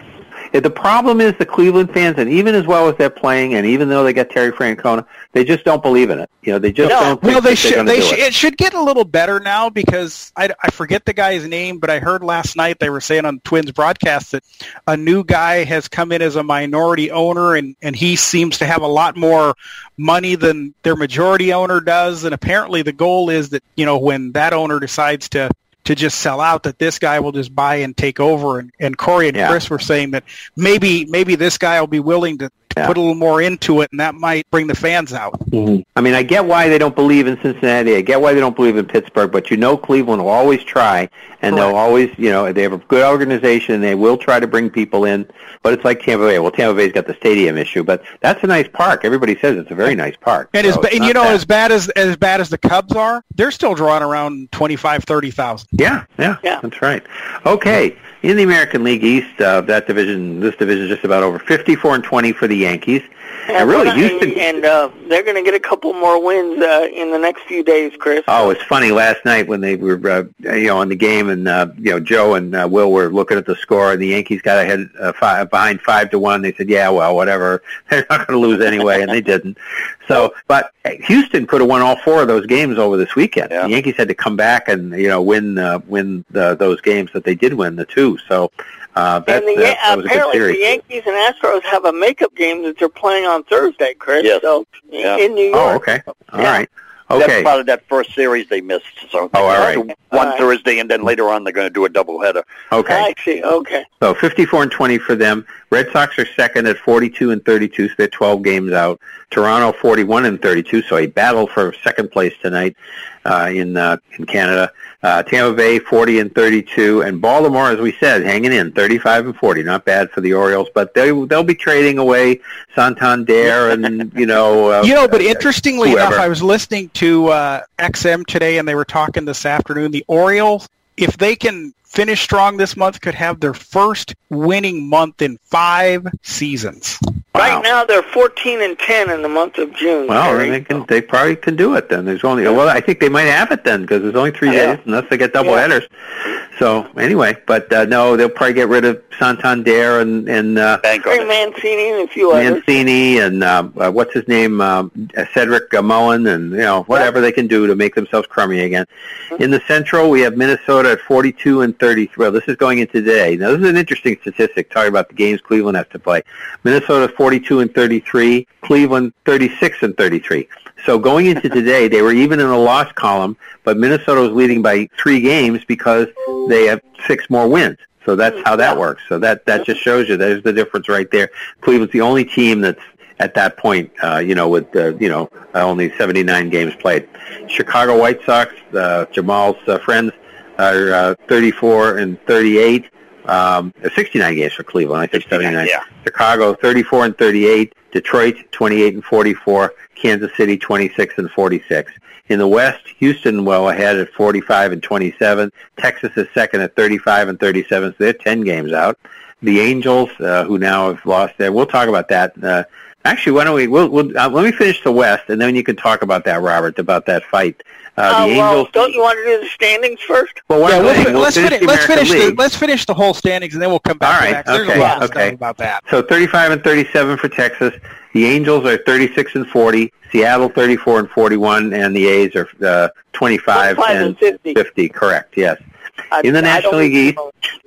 the problem is the Cleveland fans, and even as well as they're playing, and even though they got Terry Francona, they just don't believe in it. You know, they just No. don't. Well, they should. They should. it. It should get a little better now because I, I forget the guy's name, but I heard last night they were saying on Twins broadcast that a new guy has come in as a minority owner, and and he seems to have a lot more money than their majority owner does. And apparently, the goal is that you know when that owner decides to to just sell out that this guy will just buy and take over. And, and Cory and Yeah. Chris were saying that maybe maybe this guy will be willing to Yeah. put a little more into it, and that might bring the fans out. Mm-hmm. I mean, I get why they don't believe in Cincinnati. I get why they don't believe in Pittsburgh, but you know Cleveland will always try, and they'll always, you know, they have a good organization, and they will try to bring people in. But it's like Tampa Bay. Well, Tampa Bay's got the stadium issue, but that's a nice park. Everybody says it's a very nice park. And, So as, it's and you know, bad. as bad as as bad as the Cubs are, they're still drawing around twenty five, thirty thousand. Yeah, yeah, Yeah. that's right. Okay, in the American League East, uh, that division, this division is just about over. Fifty-four and twenty for the Yankees. And really, and, Houston. and uh, they're going to get a couple more wins uh, in the next few days, Chris. Oh, it's funny. Last night when they were, uh, you know, on the game, and uh, you know, Joe and uh, Will were looking at the score, and the Yankees got ahead uh, five, behind five to one. They said, "Yeah, well, whatever. They're not going to lose anyway," and they didn't. So, but Houston could have won all four of those games over this weekend. Yeah. The Yankees had to come back and you know win uh, win the, those games that they did win the two. So uh, that, and the, that, that was a good apparently the Yankees and Astros have a makeup game that they're playing on Thursday, Chris. Yes. So Yeah. in New York. Oh, okay. All Yeah. right. That's Okay. part of that first series they missed. So Oh, all right. one All right. Thursday, and then later on they're going to do a doubleheader. Okay. I see. Okay. So 54 and 20 for them. Red Sox are second at 42 and 32, so they're 12 games out. Toronto 41 and 32, so a battle for second place tonight uh, in uh, in Canada. Uh, Tampa Bay 40 and 32, and Baltimore, as we said, hanging in 35 and 40. Not bad for the Orioles, but they they'll be trading away Santander and you know. Uh, You know, but interestingly whoever. enough, I was listening to uh, XM today, and they were talking this afternoon. The Orioles, if they can finish strong this month, could have their first winning month in five seasons. Right now they're 14 and 10 in the month of June. Well, Terry. they can. They probably can do it. Then there's only. Well, I think they might have it then because there's only three Yeah. days unless they get double headers. So anyway, but uh, no, they'll probably get rid of Santander and and uh, Bank on Trey. Mancini and a few others. Mancini and uh, uh, what's his name, um, uh, Cedric Mullins, and you know whatever they can do to make themselves crummy again. In the Central, we have Minnesota at 42 and 33. Well, this is going into today. Now, this is an interesting statistic talking about the games Cleveland has to play. Minnesota 42 and 33, Cleveland 36 and 33. So going into today, they were even in the loss column, but Minnesota was leading by three games because they have six more wins. So that's how that works. So that that just shows you there's the difference right there. Cleveland's the only team that's at that point, uh, you know, with uh, you know uh, only 79 games played. Chicago White Sox, uh, Jamal's uh, friends, are uh, 34 and 38. Um, 69 games for Cleveland. I said 79. yeah. Chicago 34 and 38. Detroit 28 and 44. Kansas City 26 and 46. In the West, Houston well ahead at 45 and 27. Texas is second at 35 and 37. So they're 10 games out. The Angels, uh, who now have lost there, we'll talk about that. Uh, actually, why don't we? We'll, we'll uh, let me finish the West, and then you can talk about that, Robert, about that fight. Uh, Uh, the well, Angels. don't you want to do the standings first? well, one yeah, we'll, fi- we'll let's finish finish. Let's finish the let's finish the whole standings, and then we'll come back. All to right, that. 'cause There's okay, a lot of okay. stuff about that. So 35 and 37 for Texas. The Angels are 36 and 40. Seattle 34 and 41, and the A's are uh, 25 25 and 50. 50. Correct. Yes. I- In the I National League East,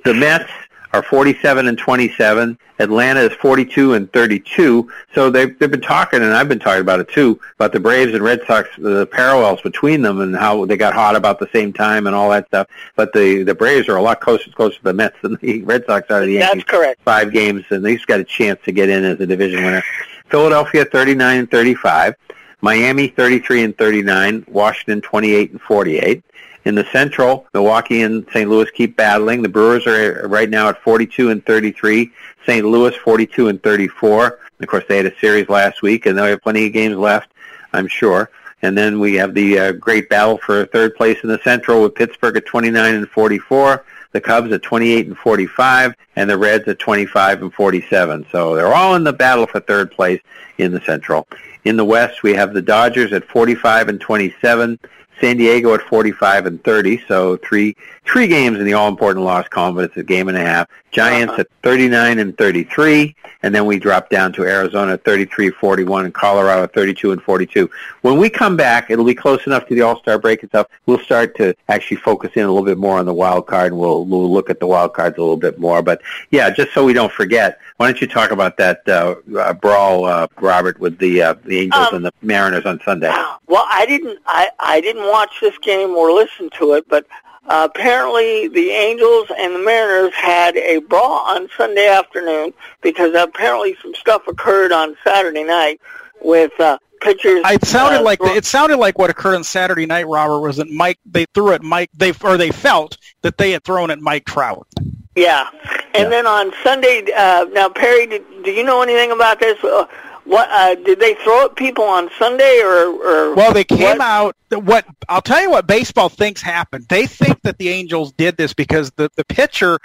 the Mets are 47 and 27. Atlanta is 42 and 32. So they've, they've been talking, and I've been talking about it too, about the Braves and Red Sox, the parallels between them and how they got hot about the same time and all that stuff. But the, the Braves are a lot closer, closer to the Mets than the Red Sox are to the Yankees That's correct. five games, and they've got a chance to get in as a division winner. Philadelphia 39 and 35, Miami 33 and 39, Washington 28 and 48. In the Central, Milwaukee and St. Louis keep battling. The Brewers are right now at 42 and 33. St. Louis 42 and 34. Of course, they had a series last week, and they have plenty of games left, I'm sure. And then we have the uh, great battle for third place in the Central with Pittsburgh at 29 and 44, the Cubs at 28 and 45, and the Reds at 25 and 47. So they're all in the battle for third place in the Central. In the West, we have the Dodgers at 45 and 27, San Diego at 45 and 30, so three three games in the all-important loss column, but it's a game and a half. Giants at 39 and 33, and then we drop down to Arizona at 33 41 and Colorado at 32 and 42. When we come back, it'll be close enough to the All-Star break and stuff. We'll start to actually focus in a little bit more on the wild card, and we'll, we'll look at the wild cards a little bit more. But yeah, just so we don't forget, why don't you talk about that uh, uh, brawl, uh, Robert, with the uh, the Angels Um, and the Mariners on Sunday? Well, I didn't. I I didn't watch this game or listen to it, but Uh, apparently, the Angels and the Mariners had a brawl on Sunday afternoon because apparently some stuff occurred on Saturday night with uh, pitchers. It sounded uh, like it sounded like what occurred on Saturday night, Robert, was that Mike they threw at Mike they or they felt that they had thrown at Mike Trout. Yeah, and then on Sunday, uh, now Perry, did, do you know anything about this? Uh, what uh, did they throw at people on Sunday, or, or Well, they came what? out. What I'll tell you, what baseball thinks happened. They think that the Angels did this because the the pitcher,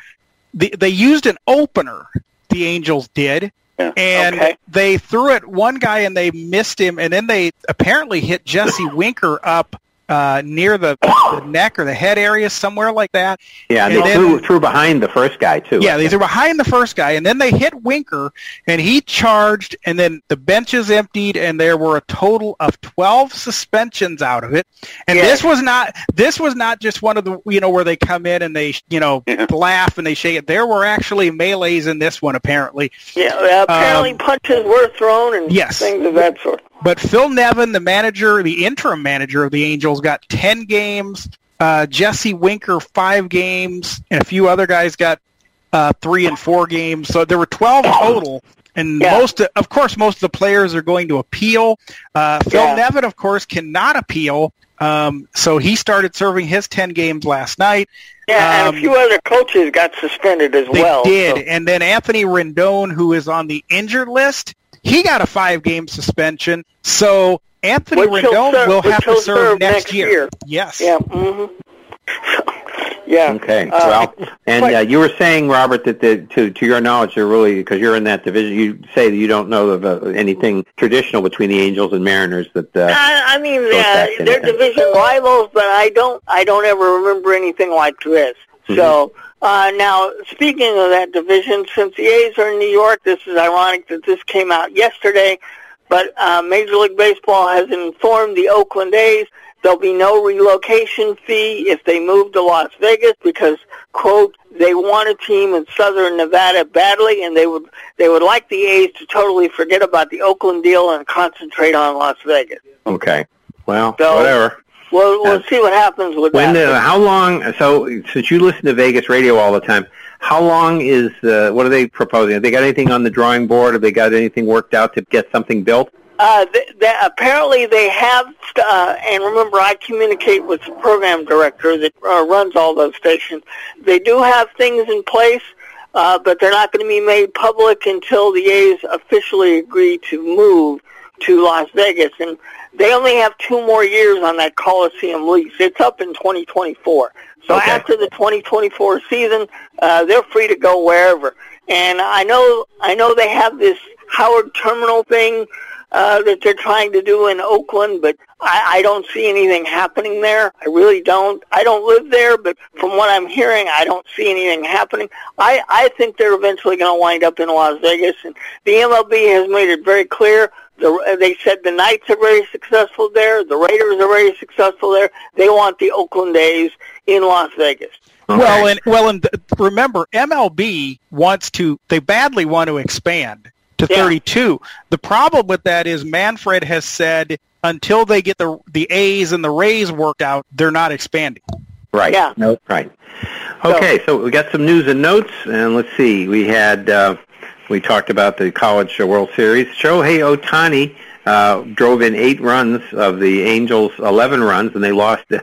the, they used an opener. The Angels did, and okay. they threw at one guy and they missed him, and then they apparently hit Jesse Winker up uh, near the, the neck or the head area, somewhere like that. Yeah, and And they then- threw, threw behind the first guy too. Yeah, they threw behind the first guy, and then they hit Winker, and he charged, and then the benches emptied, and there were a total of twelve suspensions out of it. And Yeah. this was not this was not just one of the you know where they come in and they you know laugh and they shake it. There were actually melees in this one apparently. Yeah, apparently Um, punches were thrown and yes. things of that sort. But Phil Nevin, the manager, the interim manager of the Angels, got 10 games. Uh, Jesse Winker, five games. And a few other guys got uh, three and four games. So there were 12 total. And Yeah. most, of course, most of the players are going to appeal. Uh, Phil Yeah. Nevin, of course, cannot appeal. Um, so he started serving his 10 games last night. Yeah, and Um, a few other coaches got suspended as They well. They did. so- And then Anthony Rendon, who is on the injured list, he got a five game suspension. So Anthony Which he'll Rendon serve- will have to serve, serve next, next year. year. Yes. Yeah. hmm yeah. Okay. Uh, well, and but- uh, you were saying, Robert, that the, to to your knowledge, you're really because you're in that division. You say that you don't know of uh, anything traditional between the Angels and Mariners. That uh, I, I mean, goes uh, they're anything. division rivals, but I don't, I don't ever remember anything like this. Mm-hmm. Uh, now, speaking of that division, since the A's are in New York, this is ironic that this came out yesterday. But uh, Major League Baseball has informed the Oakland A's there'll be no relocation fee if they move to Las Vegas because, quote, they want a team in Southern Nevada badly, and they would they would like the A's to totally forget about the Oakland deal and concentrate on Las Vegas. okay. Well, So- whatever. We'll we'll see what happens with When that. the, how long? So since you listen to Vegas radio all the time, how long is the? what are they proposing? Have they got anything on the drawing board? Have they got anything worked out to get something built? Uh, th- th- apparently they have, uh, and remember I communicate with the program director that uh, runs all those stations. They do have things in place, uh, but they're not going to be made public until the A's officially agree to move to Las Vegas. And they only have two more years on that Coliseum lease. It's up in 2024. So Okay. after the 2024 season, uh, they're free to go wherever. And I know, I know they have this Howard Terminal thing uh, that they're trying to do in Oakland, but I, I don't see anything happening there. I really don't. I don't live there, but from what I'm hearing, I don't see anything happening. I, I think they're eventually going to wind up in Las Vegas, and the MLB has made it very clear. The, they said the Knights are very successful there. The Raiders are very successful there. They want the Oakland A's in Las Vegas. Well, and well, and remember, MLB wants to. They badly want to expand to Yeah. 32. The problem with that is Manfred has said until they get the the A's and the Rays worked out, they're not expanding. Right. Yeah. Nope. Right. Okay, so we got some news and notes, and let's see. We had uh, we talked about the College World Series. Shohei Ohtani uh, drove in eight runs of the Angels' eleven runs, and they lost.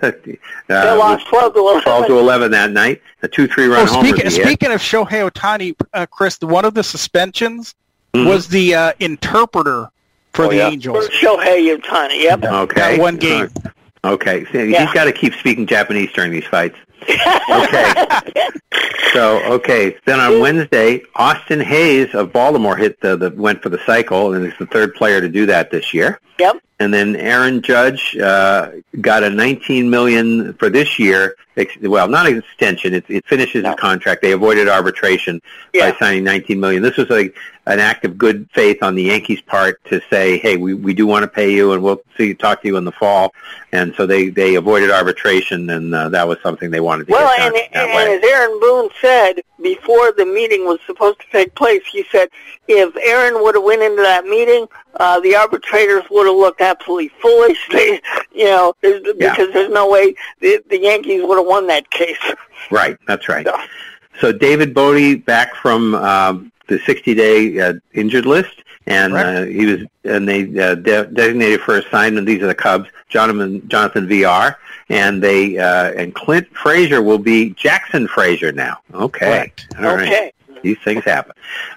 Uh, They lost 12 to 11. 12 to 11 that night. A two-three run Oh, homer. speaking, speaking of Shohei Ohtani, uh, Chris, one of the suspensions Mhm. was the uh, interpreter for Oh, the yeah. Angels. Shohei Ohtani, yep. Okay. That one game. Okay. So Yeah. He's got to keep speaking Japanese during these fights. Okay. So okay, then on Wednesday, Austin Hays of Baltimore hit the, the went for the cycle, and he's the third player to do that this year. Yep. And then Aaron Judge uh, got a 19 million for this year. Well, not an extension. It, it finishes his contract. They avoided arbitration Yeah. by signing 19 million. This was like an act of good faith on the Yankees' part to say, "Hey, we, we do want to pay you, and we'll see talk to you in the fall." And so they they avoided arbitration, and uh, that was something they wanted to do. Well, get and, done that and way. as Aaron Boone said, before the meeting was supposed to take place, he said if Aaron would have went into that meeting, uh, the arbitrators would have looked absolutely foolish. They, you know, there's, Yeah. because there's no way the, the Yankees would have won that case. Right, that's right. So David Bote back from um, the 60-day uh, injured list, and uh, he was and they uh, de- designated for assignment. These are the Cubs, Jonathan Jonathan Villar, and they uh, and Clint Frazier will be Jackson Frazier now. Okay, all right. Okay. These things happen.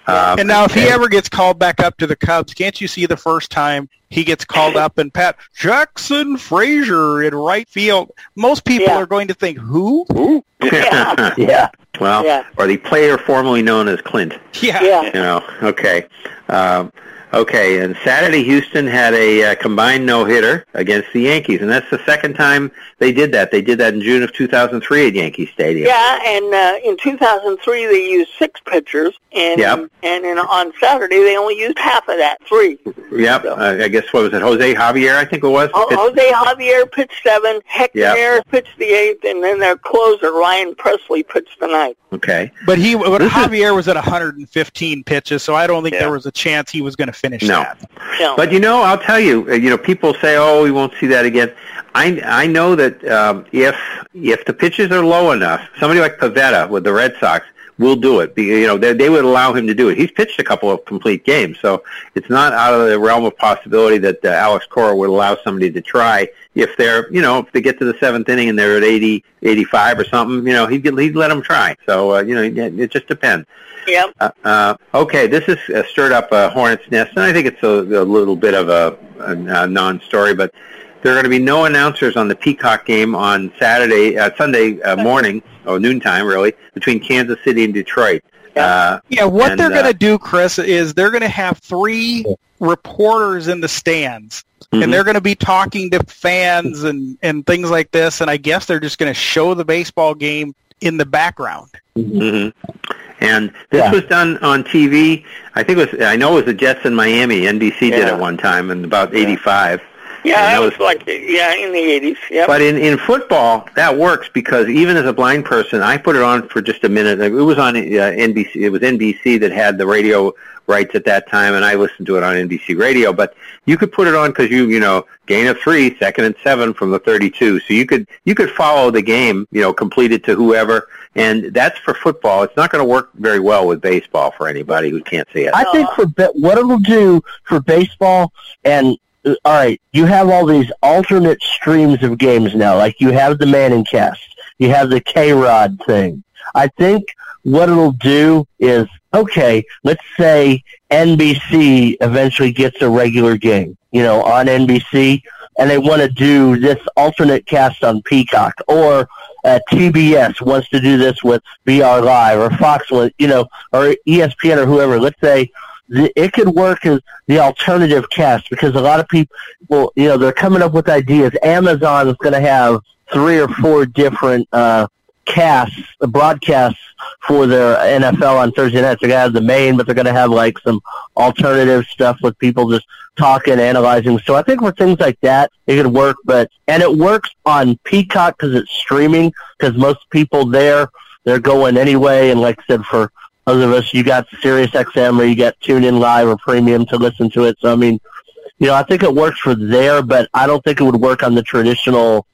Um, and now, if he ever gets called back up to the Cubs, can't you see the first time he gets called up and Pat Jackson Frazier in right field? Most people are going to think, who? Who? Yeah. yeah. Well, Yeah. or the player formerly known as Clint. Yeah. Yeah. You know, okay. Um, okay, and Saturday Houston had a uh, combined no-hitter against the Yankees, and that's the second time they did that. They did that in June of 2003 at Yankee Stadium. Yeah, and uh, in 2003 they used six pitchers, and Yep. and in, on Saturday they only used half of that, three. Yep. Uh, I guess what was it? Jose Javier, I think it was. Ho- Jose Javier pitched seven, Hector Yep. Pitched the eighth, and then their closer Ryan Pressly pitched the ninth. Okay. But he, but This is- Javier was at 115 pitches, so I don't think Yeah. there was a chance he was going to finish No. that. No. But you know, I'll tell you. uh, You know, people say, "Oh, we won't see that again." I I know that um, if if the pitches are low enough, somebody like Pivetta with the Red Sox will do it. You know, they, they would allow him to do it. He's pitched a couple of complete games, so it's not out of the realm of possibility that uh, Alex Cora would allow somebody to try if they're, you know, if they get to the seventh inning and they're at 80, 85 or something. You know, he'd he'd let them try. So uh, you know, it it just depends. Yep. Uh, uh, okay, this has uh, stirred up a hornet's nest, and I think it's a, a little bit of a, a, a non-story, but there are going to be no announcers on the Peacock game on Saturday, uh, Sunday uh, morning, or noontime, really, between Kansas City and Detroit. Uh, Yeah, what and, they're going uh, to do, Chris, is they're going to have three reporters in the stands, Mhm. and they're going to be talking to fans and, and things like this, and I guess they're just going to show the baseball game in the background. hmm And this Yeah. was done on TV. I think it was. I know it was the Jets in Miami. NBC did it one time in about '85. Yeah, And that that was was- like yeah in the 80s. Yep. But in, in football, that works because even as a blind person, I put it on for just a minute. It was on uh, NBC. It was NBC that had the radio rights at that time, and I listened to it on NBC radio. But you could put it on because you, you know, gain of three, second and seven from the 32. So you could you could follow the game, you know, completed to whoever. And that's for football. It's not going to work very well with baseball for anybody who can't see it. I think for ba- what it'll do for baseball and all right, you have all these alternate streams of games now. Like you have the Manning cast, you have the K Rod thing. I think what it'll do is okay. Let's say NBC eventually gets a regular game, you know, on NBC, and they want to do this alternate cast on Peacock, or uh, TBS wants to do this with BR Live, or Fox, you know, or ESPN or whoever. Let's say it could work as the alternative cast because a lot of people, well, you know, they're coming up with ideas. Amazon is going to have three or four different uh, casts, broadcasts for their NFL on Thursday nights. They're going to have the main, but they're going to have like some alternative stuff with people just talking, analyzing. So I think for things like that, it could work. But and it works on Peacock because it's streaming. Because most people there, they're going anyway. And like I said, for other of us, you got Sirius XM or you got TuneIn Live or Premium to listen to it. So I mean, you know, I think it works for there, but I don't think it would work on the traditional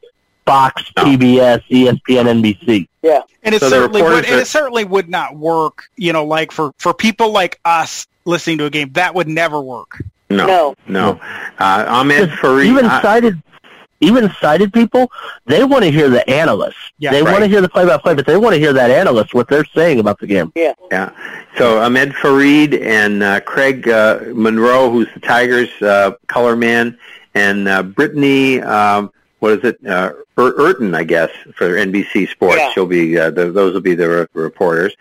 Fox, PBS, ESPN, NBC. Yeah. And it So certainly would, reporters and it certainly would not work. You know, like for for people like us listening to a game, that would never work. No, No. no. Uh, Ahmed Fareed. even sighted, even sighted people, they want to hear the analysts. Yeah, they want to hear the play-by-play, but they want to hear that analyst what they're saying about the game. Yeah. Yeah. So Ahmed Fareed and uh, Craig uh, Monroe, who's the Tigers uh, color man, and uh, Brittany, um, what is it, uh, Ur- Urton, I guess, for NBC Sports. Yeah. She'll be uh, the, those will be the re- reporters.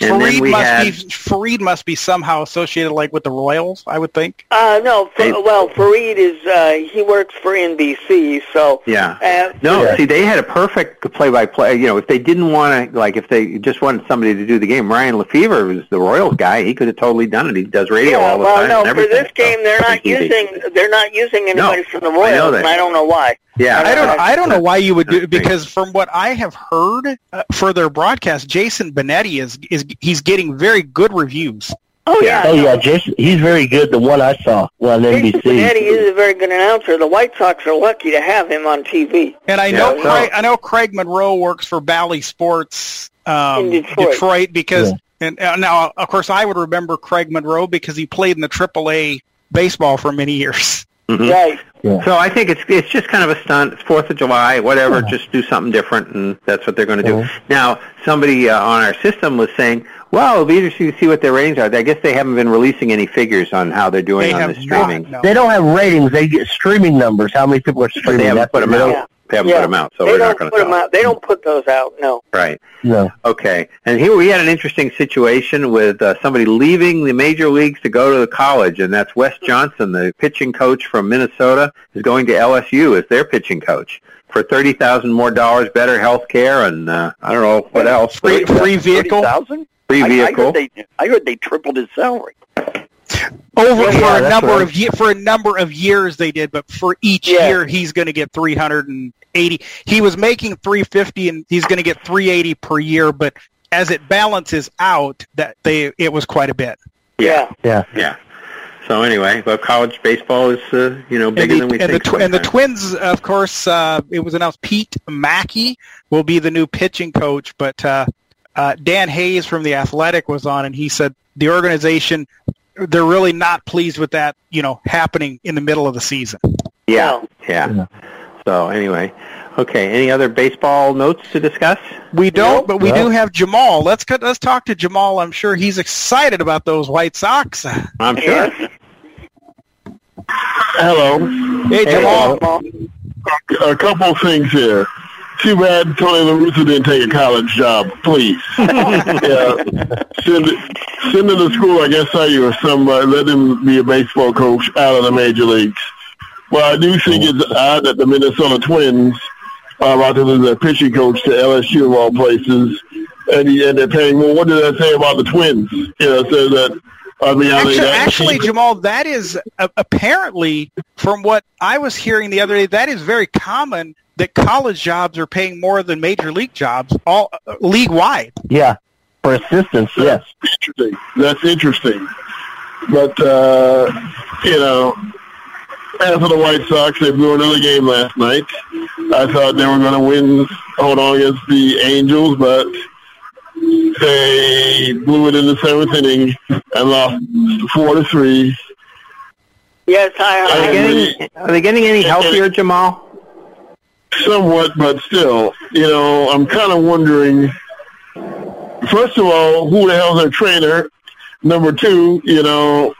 And Fareed then we must had be Fareed must be somehow associated like with the Royals, I would think. Uh, no, Fa- They- well, Fareed is uh, he works for NBC, so yeah. uh, No, Yeah. see, they had a perfect play-by-play. You know, if they didn't want to, like, if they just wanted somebody to do the game, Ryan Lefebvre was the Royals guy. He could have totally done it. He does radio yeah, all the well, time. no, and for this game they're So, not using they're not using anybody from the I know Royals, that. and I don't know why. Yeah, I don't know. I don't know why you would do it because from what I have heard uh, for their broadcast, Jason Benetti is is he's getting very good reviews. Oh yeah. Oh yeah, Jason. He's very good. The one I saw on Jason NBC. Benetti is a very good announcer. The White Sox are lucky to have him on TV. And I know Yeah, so- Craig, I know Craig Monroe works for Bally Sports um, In Detroit. because Yeah. and uh, now of course I would remember Craig Monroe because he played in the AAA baseball for many years. Mhm. Right. So I think it's it's just kind of a stunt. It's Fourth of July, whatever. Just do something different, and that's what they're going to do. Mhm. Now, somebody uh, on our system was saying, "Well, it'll be interesting to see what their ratings are." I guess they haven't been releasing any figures on how they're doing They on the streaming. not, no. They don't have ratings. They get streaming numbers. How many people are streaming? they haven't That's put them what out. They Yeah. They haven't yeah. put them out, so they we're don't going to put them out. They don't put those out. No. Right. No. Okay. And here we had an interesting situation with uh, somebody leaving the major leagues to go to the college, and that's Wes Johnson, the pitching coach from Minnesota, is going to LSU as their pitching coach for thirty thousand more dollars, better health care, and uh, I don't know what else. Free, free vehicle 30,000? Free I, I vehicle. heard they, I heard they tripled his salary. over Yeah, for yeah, a number right. of ye- for a number of years they did, but for each Yeah. year he's going to get 380. He was making 350 and he's going to get 380 per year, but as it balances out that they it was quite a bit. Yeah. Yeah. Yeah. So anyway, but college baseball is uh, you know bigger and than the, we and, the think. tw- and the. Twins, of course, uh, it was announced Pete Maki will be the new pitching coach, but uh, uh, Dan Hayes from the Athletic was on, and he said the organization they're really not pleased with that, you know, happening in the middle of the season. yeah, yeah. Yeah. So anyway, okay. Any other baseball notes to discuss? We don't, but we No. do have Jamal. Let's cut, let's talk to Jamal. I'm sure he's excited about those White Sox. I'm sure. Hello. Hey, Jamal. A couple things here. Too bad Tony La Russa didn't take a college job, please. yeah. Send, send him to school, I guess, say you or somebody. Let him be a baseball coach out of the major leagues. Well, I do think it's odd that the Minnesota Twins are about to lose their pitching coach to LSU of all places, and, he, and they're paying more. What did that say about the Twins? You know, it says that. I mean, are they Actually, actually. Jamal, that is uh, apparently, from what I was hearing the other day, that is very common that college jobs are paying more than major league jobs, all uh, league wide. Yeah. For assistants, yes. interesting. That's interesting. But uh, you know, as for the White Sox, they blew another game last night. I thought they were going to win, hold on against the Angels, but they blew it in the seventh inning and lost four to three. Yes, Are I. they getting Are they getting any healthier, Jamal? Somewhat, but still, you know, I'm kind of wondering. First of all, who the hell's their trainer? Number two, you know,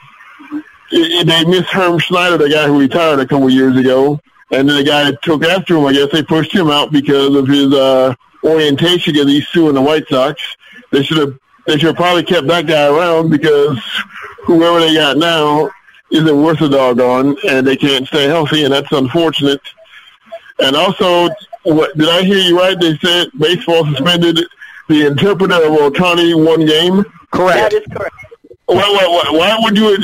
they missed Herm Schneider, the guy who retired a couple of years ago, and then the guy that took after him. I guess they pushed him out because of his uh, orientation because he's suing the White Sox. They should have they should have probably kept that guy around because whoever they got now isn't worth a doggone, and they can't stay healthy, and that's unfortunate. And also, what, did I hear you right? They said baseball suspended the interpreter of Ohtani one game. Correct. That is correct. Why, why, why, why would you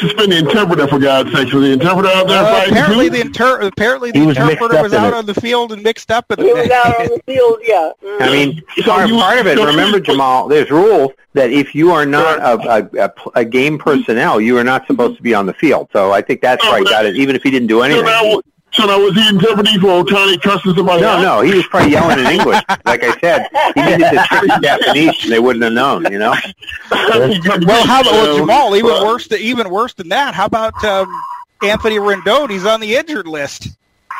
suspend the interpreter for God's sake? Was the interpreter out there Uh, apparently, the inter- apparently the was interpreter was out it. on the field and mixed up in He was the out on the field. Yeah. Mm. I mean, So part, you- part of it. so- Remember, Jamal, there's rules that if you are not a, a, a, a game personnel, you are not supposed to be on the field. So I think that's why he got it, even if he didn't do so, anything. now, so now was he interpreting for Ohtani cussing somebody No, out? no, he was probably yelling in English. Like I said, he needed to speak Japanese, and they wouldn't have known. You know. Well, how about well, Jamal? Even well, worse, than, even worse than that. How about um, Anthony Rendon? He's on the injured list.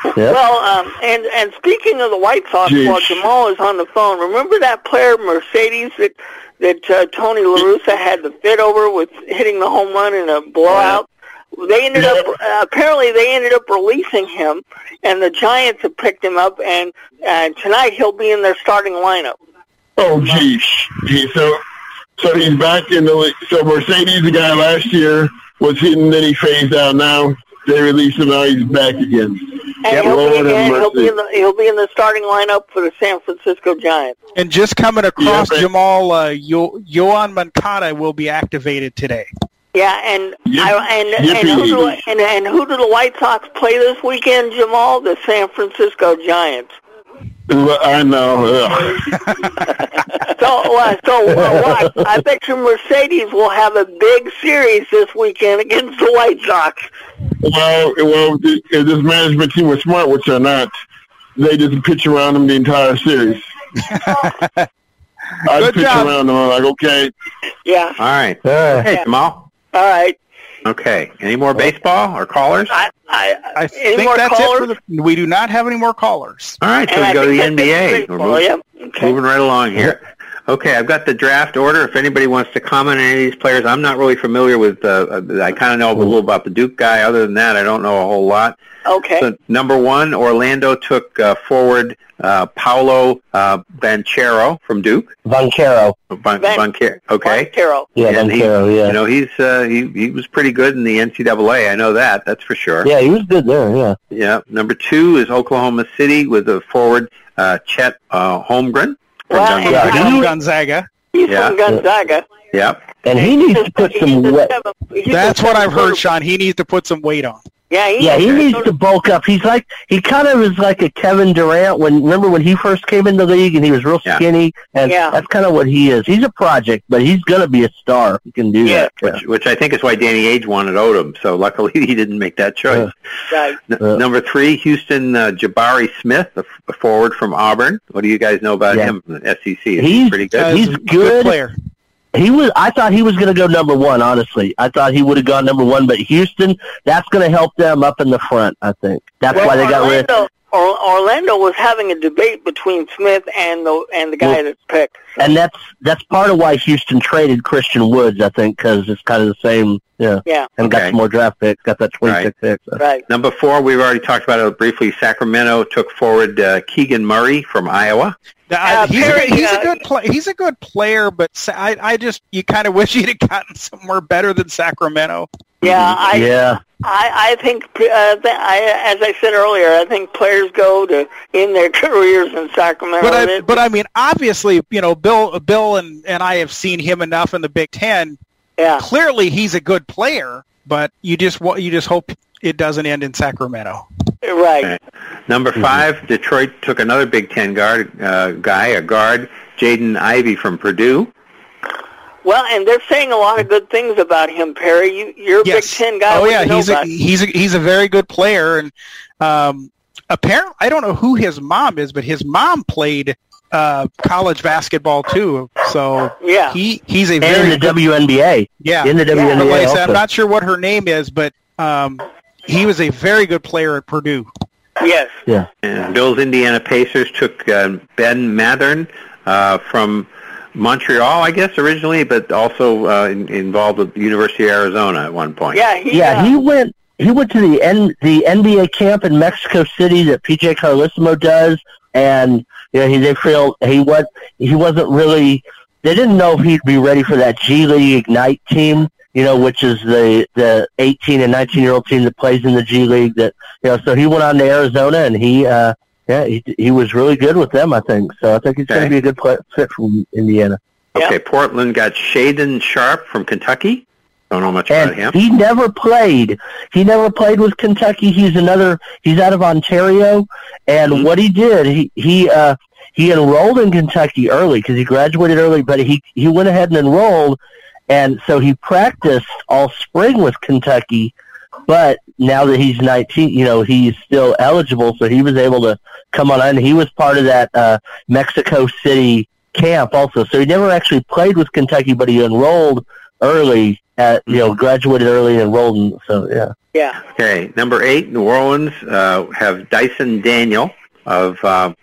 Yep. Well, um, and and speaking of the White Sox, Jeez. while Jamal is on the phone, remember that player Mercedes that that uh, Tony La Russa had the fit over with hitting the home run in a blowout. They ended up uh, apparently they ended up releasing him, and the Giants have picked him up, and uh, tonight he'll be in their starting lineup. Oh, geez. Gee, so, so he's back in the league. So Mercedes, the guy last year, was hitting, then he phased out. Now they released him. Now he's back again. And Yep, he'll, be, and he'll be in the he'll be in the starting lineup for the San Francisco Giants. And just coming across Yeah, Jamal, uh, Yo- Yoán Moncada will be activated today. Yeah, and I, and and who, do, and and who do the White Sox play this weekend, Jamal? The San Francisco Giants. I know. so, uh, so uh, watch. I bet you Mercedes will have a big series this weekend against the White Sox. Well, well, if this management team was smart, which they're not, they just pitch around them the entire series. I'd Good pitch job. around them. I'm like, okay. Yeah. All right. Uh, Hey, Jamal. All right. Okay. Any more baseball or callers? I, I, I think that's callers? it. For the, we do not have any more callers. All right, so And we I go to the NBA. it for We're moving, yep. Okay. moving right along here. Okay, I've got the draft order. If anybody wants to comment on any of these players, I'm not really familiar with. Uh, uh, I kind of know a little about the Duke guy. Other than that, I don't know a whole lot. Okay. So number one, Orlando took uh, forward uh, Paolo uh, Banchero from Duke. Vancaro. Ban- Ban- Banchero, okay. Carroll. Yeah, And he- yeah. You know, he's uh, he he was pretty good in the NCAA. I know that. That's for sure. Yeah, he was good there, yeah. Yeah. Number two is Oklahoma City with a forward uh, Chet uh, Holmgren. From Well, Gonzaga. and- From he- Gonzaga. He's Yeah. from Gonzaga. Yep. And he needs to put some weight. seven- he's a That's what I've heard. Sean. He needs to put some weight on. Yeah, he, Yeah, he needs to bulk up. He's like he kind of is like a Kevin Durant when remember when he first came in the league and he was real Yeah. skinny and Yeah. that's kind of what he is. He's a project, but he's gonna be a star. He can do Yeah. that. Which, which I think is why Danny Ainge wanted Odom. So luckily he didn't make that choice. Right. N- Uh. number three, Houston uh, Jabari Smith, a, f- a forward from Auburn. What do you guys know about Yeah. him from the SEC? Is he He's- pretty good. Uh, He's a good. player. He was. I thought he was going to go number one. Honestly, I thought he would have gone number one. But Houston, that's going to help them up in the front. I think that's Well, why they got rid. Orlando, or, Orlando was having a debate between Smith and the and the guy Well, that's picked. And that's that's part of why Houston traded Christian Woods. I think because it's kind of the same. Yeah, Yeah. and got some more draft picks. Got that twenty six pick. So. Right. Number four, we've already talked about it briefly. Sacramento took forward uh, Keegan Murray from Iowa. I- Uh, he's, Perry, a, he's uh, a good play. He's a good player, but Sa- I, I just you kind of wish he'd have gotten somewhere better than Sacramento. Yeah, I yeah, I, I think uh, th- I, as I said earlier, I think players go to in their careers in Sacramento. But I, but I mean, obviously, you know, Bill, Bill, and, and I have seen him enough in the Big Ten. yeah, Clearly, he's a good player, but you just wa- you just hope it doesn't end in Sacramento. Right. Okay. Number Mm-hmm. five, Detroit took another Big Ten guard uh, guy, a guard, Jaden Ivey from Purdue. Well, and they're saying a lot of good things about him, Perry. You, you're a Yes. Big Ten guy. Oh yeah, he's a, he's a, he's a very good player, and um, apparently, I don't know who his mom is, but his mom played uh, college basketball too. So Yeah. he he's a and very in the good, WNBA. yeah. In the But WNBA like I said, I'm not sure what her name is, but um, he was a very good player at Purdue. Yes. yeah. And Bill's Indiana Pacers took uh, Ben Mathurin uh, from Montreal, I guess, originally, but also uh, in, involved with the University of Arizona at one point. Yeah. He, Yeah, uh, he went. He went to the N, the NBA camp in Mexico City that PJ Carlesimo does, and you know, he they feel he was he wasn't really. They didn't know if he'd be ready for that G League Ignite team, you know, which is the the 18 and 19 year old team that plays in the G League. That you know, so he went on to Arizona, and he uh yeah he he was really good with them. I think so. I think he's going to be a good play, fit from Indiana. Okay, Portland got Shaedon Sharpe from Kentucky. Don't know much about him. he never played. He never played with Kentucky. He's another. He's out of Ontario, and Mm-hmm. what he did, he he uh he enrolled in Kentucky early because he graduated early, but he he went ahead and enrolled, and so he practiced all spring with Kentucky. But now that he's 19, you know, he's still eligible, so he was able to come on. And he was part of that uh, Mexico City camp also. So he never actually played with Kentucky, but he enrolled early at you know graduated early and enrolled. In, so yeah, yeah. Okay, number eight, New Orleans uh, have Dyson Daniel of uh, uh,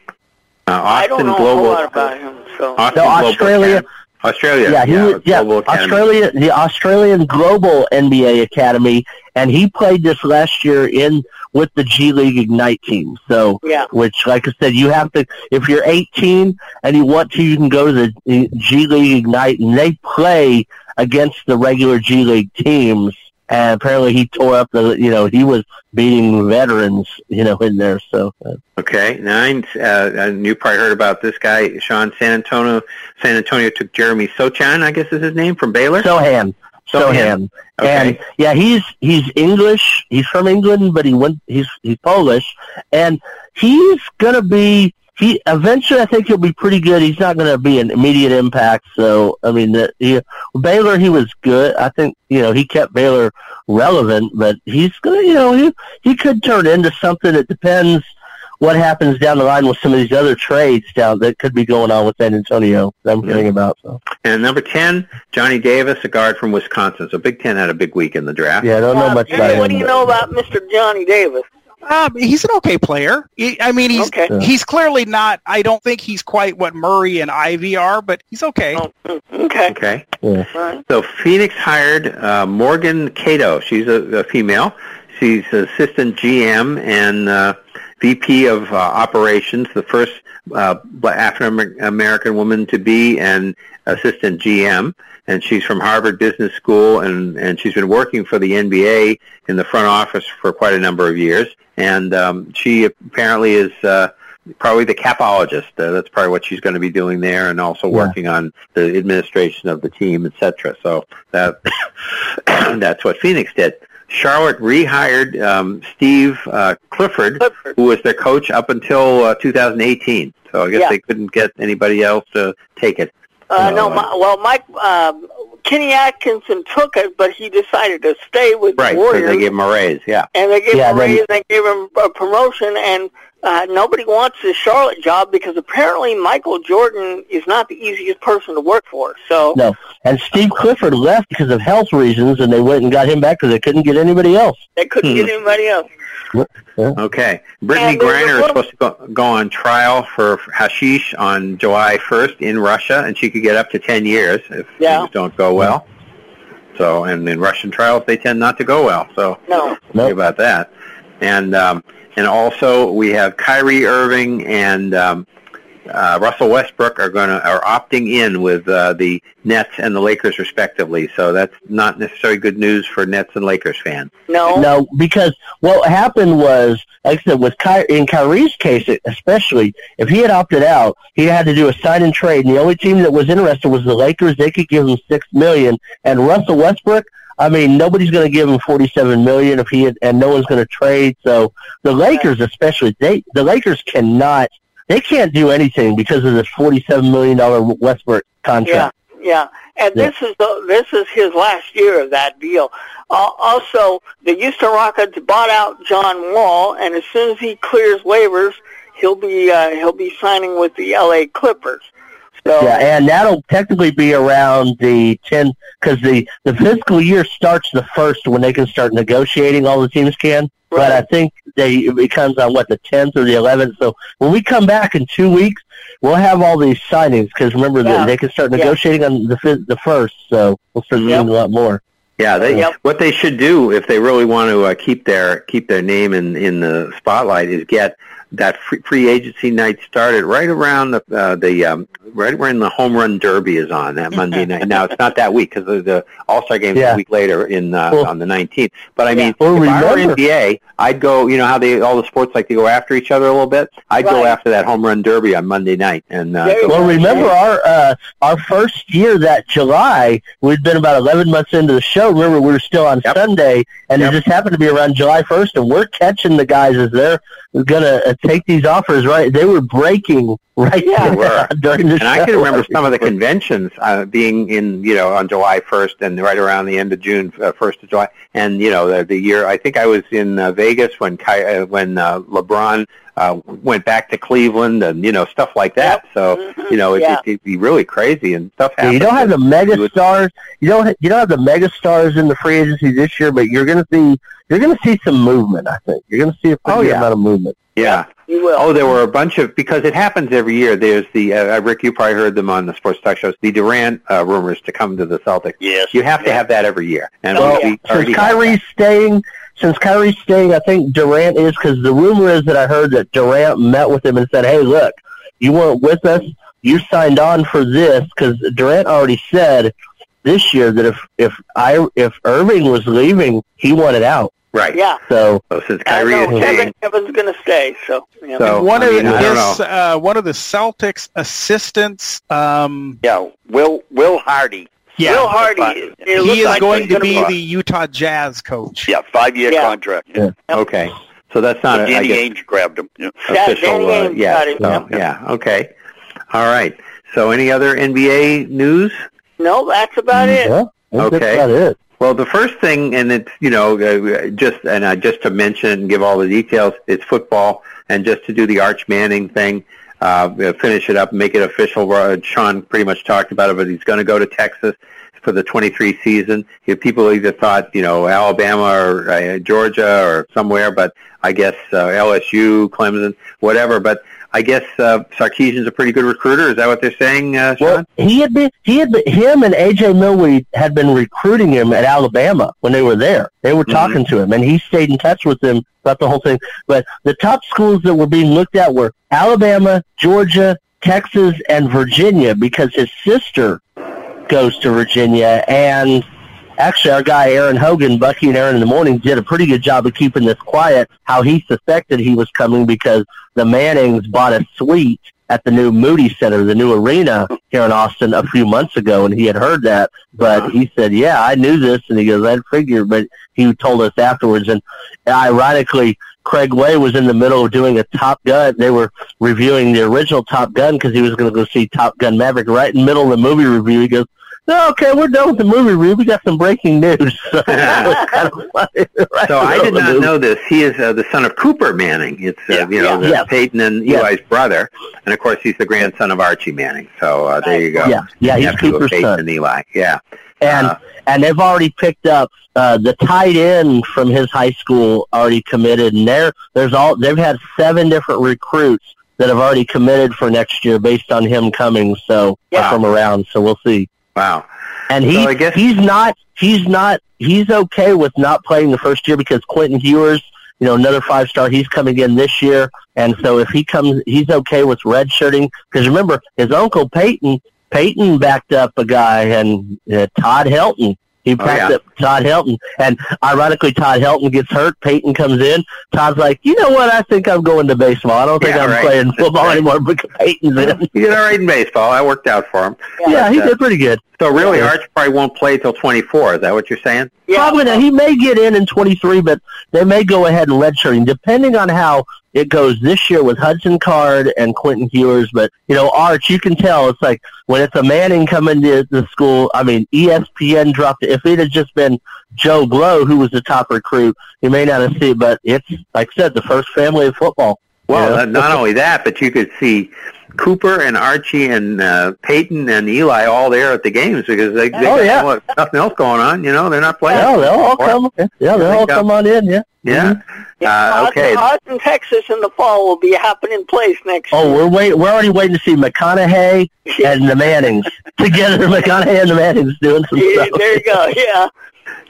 I don't Austin know a Global. whole lot about him. So Austin No, Global Australia- Academy. Australia. yeah, he was yeah Global Australia the Australian Global NBA Academy, and he played this last year in with the G League Ignite team. So Yeah. which like I said, you have to if you're 18 and you want to, you can go to the G League Ignite, and they play against the regular G League teams. And apparently, he tore up the. You know, he was beating veterans. You know, in there. So Okay, nine. Uh, you probably heard about this guy, Sean San Antonio. San Antonio took Jeremy Sochan, I guess is his name, from Baylor. Sohan, Sohan. Okay. And yeah, he's he's English. He's from England, but he went. He's he's Polish, and he's gonna be. He eventually, I think he'll be pretty good. He's not going to be an immediate impact. So, I mean, the, he, Baylor, he was good. I think you know he kept Baylor relevant, but he's gonna, you know, he he could turn into something. It depends what happens down the line with some of these other trades down that could be going on with San Antonio. That I'm hearing about. So. And number 10, Johnny Davis, a guard from Wisconsin. So Big Ten had a big week in the draft. Yeah, I don't know Uh, much Jimmy, about what him. do you know about Mr. Johnny Davis? Um, he's an okay player. He, I mean, he's Okay. he's clearly not. I don't think he's quite what Murray and Ivey are, but he's okay. Oh, mm, okay. Okay. Yeah. Right. So Phoenix hired uh, Morgan Cato. She's a, a female. She's assistant GM and uh, VP of uh, operations, the first uh, African American woman to be an assistant GM. And she's from Harvard Business School, and, and she's been working for the NBA in the front office for quite a number of years. And um, she apparently is uh, probably the capologist. Uh, that's probably what she's going to be doing there, and also Yeah. working on the administration of the team, etc. So that that's what Phoenix did. Charlotte rehired um, Steve uh, Clifford, Clifford. who was their coach up until uh, 2018. So I guess Yeah. they couldn't get anybody else to take it. Uh, no, my, well, Mike uh, Kenny Atkinson took it, but he decided to stay with Right, the because Warriors, they gave him a raise. Yeah. and they gave Yeah, him a then- raise, they gave him a promotion, and uh, nobody wants the Charlotte job because apparently Michael Jordan is not the easiest person to work for. So No, and Steve Clifford left because of health reasons, and they went and got him back because they couldn't get anybody else. they couldn't Hmm. get anybody else. Okay. Brittney And there's a Griner is supposed to go, go on trial for hashish on July 1st in Russia, and she could get up to 10 years if Yeah. things don't go well. So, and in Russian trials, they tend not to go well. So, No. Nope. about that. And um, and also we have Kyrie Irving and um, uh, Russell Westbrook are going to are opting in with uh, the Nets and the Lakers respectively. So that's not necessarily good news for Nets and Lakers fans. No. No, because what happened was, like I said, with Ky- in Kyrie's case, especially if he had opted out, he had to do a sign and trade, and the only team that was interested was the Lakers. They could give him six million, and Russell Westbrook. I mean, nobody's going to give him forty-seven million if he had, and no one's going to trade. So the Lakers, especially, they the Lakers cannot, they can't do anything because of this forty-seven million dollar Westbrook contract. Yeah, yeah. And Yeah. this is the, this is his last year of that deal. Uh, also, the Houston Rockets bought out John Wall, and as soon as he clears waivers, he'll be uh, he'll be signing with the L.A. Clippers. So Yeah, and that'll technically be around the 10, because the, the fiscal year starts the first when they can start negotiating, all the teams can. But I think they, it becomes on, what, the 10th or the 11th. So when we come back in two weeks, we'll have all these signings, because remember, Yeah. that they can start Yeah. negotiating on the the first, so we'll start Yep. seeing a lot more. Yeah, they, Yep. what they should do if they really want to uh, keep their keep their name in in the spotlight is get that free, free agency night started right around the uh, the um, right when the home run derby is on that Monday night. Now it's not that week because the, the All Star game is Yeah. a week later in uh, Well- on the 19th. But I mean, Well, if I were NBA, I'd go. You know how they all the sports like to go after each other a little bit. I'd go after that home run derby on Monday night and uh, There Well, remember our uh, our first year that July, we'd been about eleven months into the show. Remember, we were still on Yep. Sunday, and Yep. it just happened to be around July first, and we're catching the guys as they're gonna uh, take these offers. Right, they were breaking right Yeah. They were. during the And show. I can remember some of the conventions uh, being in, you know, on July 1st and right around the end of June, uh, 1st of July. And, you know, the, the year, I think I was in uh, Vegas when Ky- uh, when uh, LeBron uh, went back to Cleveland and, you know, stuff like that. So, Mhm. you know, it, Yeah. it, it'd be really crazy and stuff Yeah, you don't have the mega You would- stars. You don't. You don't have the mega stars in the free agency this year, but you're going to see. You're going to see some movement. I think you're going to see a pretty Oh, good yeah. amount of movement. Yeah. You will. Oh, there were a bunch of because it happens every year. There's the uh, Rick, you probably heard them on the sports talk shows. The Durant uh, rumors to come to the Celtics. Yes. You have to have that every year. And Oh, we- yeah. Since have. Kyrie's staying, since Kyrie's staying, I think Durant is because the rumor is that I heard that Durant met with him and said, "Hey, look, you weren't with us. You signed on for this." Because Durant already said this year that if if I if Irving was leaving, he wanted out. Right. Yeah. So So since I Kyrie know is staying, Kevin, Kevin's going to stay. So, yeah. So- one I of mean, I his, uh, one of the Celtics assistants. Um, Yeah, Will Will Hardy. Yeah. Will Hardy. He is like going to be block. the Utah Jazz coach. Yeah, five-year Yeah. contract. Yeah. Okay. So that's not, So a, I Danny guess, Ainge grabbed him. Yeah. Yeah, official. Danny uh, Ainge yeah. him, So, yeah. yeah. Okay. All right. So any other NBA news? No, that's about it. Yeah, I Okay. that's about it. Well, the first thing, and it's you know uh, just and uh, just to mention and give all the details, it's football, and just to do the Arch Manning thing, uh, finish it up, make it official. Uh, Sean pretty much talked about it, but he's going to go to Texas for the 23 season. You know, people either thought you know Alabama or uh, Georgia or somewhere, but I guess uh, LSU, Clemson, whatever. But I guess uh, Sarkisian's a pretty good recruiter. Is that what they're saying, uh, Sean? Well, he had been he had been, him and AJ Milwee had been recruiting him at Alabama when they were there. They were talking to him, and he stayed in touch with them about the whole thing. But the top schools that were being looked at were Alabama, Georgia, Texas, and Virginia because his sister goes to Virginia and. Actually, our guy Aaron Hogan, Bucky and Aaron in the morning, did a pretty good job of keeping this quiet. How he suspected he was coming because the Mannings bought a suite at the new Moody Center, the new arena here in Austin, a few months ago, and he had heard that. But he said, "Yeah, I knew this," and he goes, "I figured," but he told us afterwards. And ironically, Craig Way was in the middle of doing a Top Gun. They were reviewing the original Top Gun because he was going to go see Top Gun Maverick. Right in the middle of the movie review, he goes. No, okay, we're done with the movie review. We got some breaking news. So kind of funny. Right So I did not know this. He is uh, the son of Cooper Manning. It's uh, Yeah. you know the Yeah. Peyton and Yeah. Eli's brother, and of course he's the grandson of Archie Manning. So uh, there you go. Yeah, yeah, he's Cooper's Peyton son. and Eli. Yeah. and Uh, and they've already picked up uh, the tight end from his high school already committed, and there there's all they've had seven different recruits that have already committed for next year based on him coming. So Yeah. from around, so we'll see. Wow. And he So guess- he's not he's not he's okay with not playing the first year because Quinn Ewers, you know, another five star, he's coming in this year, and so if he comes, he's okay with redshirting because remember his uncle Peyton Peyton backed up a guy and uh, Todd Helton. He backed yeah. up Todd Helton, and ironically, Todd Helton gets hurt. Peyton comes in. Todd's like, you know what? I think I'm going to baseball. I don't think Yeah, I'm right. playing football Right. anymore because Peyton's in. He did all right in baseball. I worked out for him. Yeah, he uh, did pretty good. So really, Yeah. Arch probably won't play till 24. Is that what you're saying? Yeah. Probably not. He may get in in 23, but they may go ahead and redshirt him, depending on how it goes this year with Hudson Card and Quinn Ewers. But, you know, Arch, you can tell it's like when it's a Manning coming to the school, I mean, ESPN dropped it. If it had just been Joe Blow, who was the top recruit, you may not have seen but it's, like I said, the first family of football. Well, Yeah. not, not only that, but you could see Cooper and Archie and uh, Peyton and Eli all there at the games because they, they Oh, got yeah. no- nothing else going on. You know, they're not playing. Yeah, they'll all Or- come. Yeah, they'll all come on in, yeah. Yeah. Yeah, Uh, okay. Austin, Austin, Texas in the fall will be a happening place next Oh, year. we're wait. We're already waiting to see McConaughey and the Mannings together. McConaughey and the Mannings doing some Yeah, stuff. there you go. Yeah.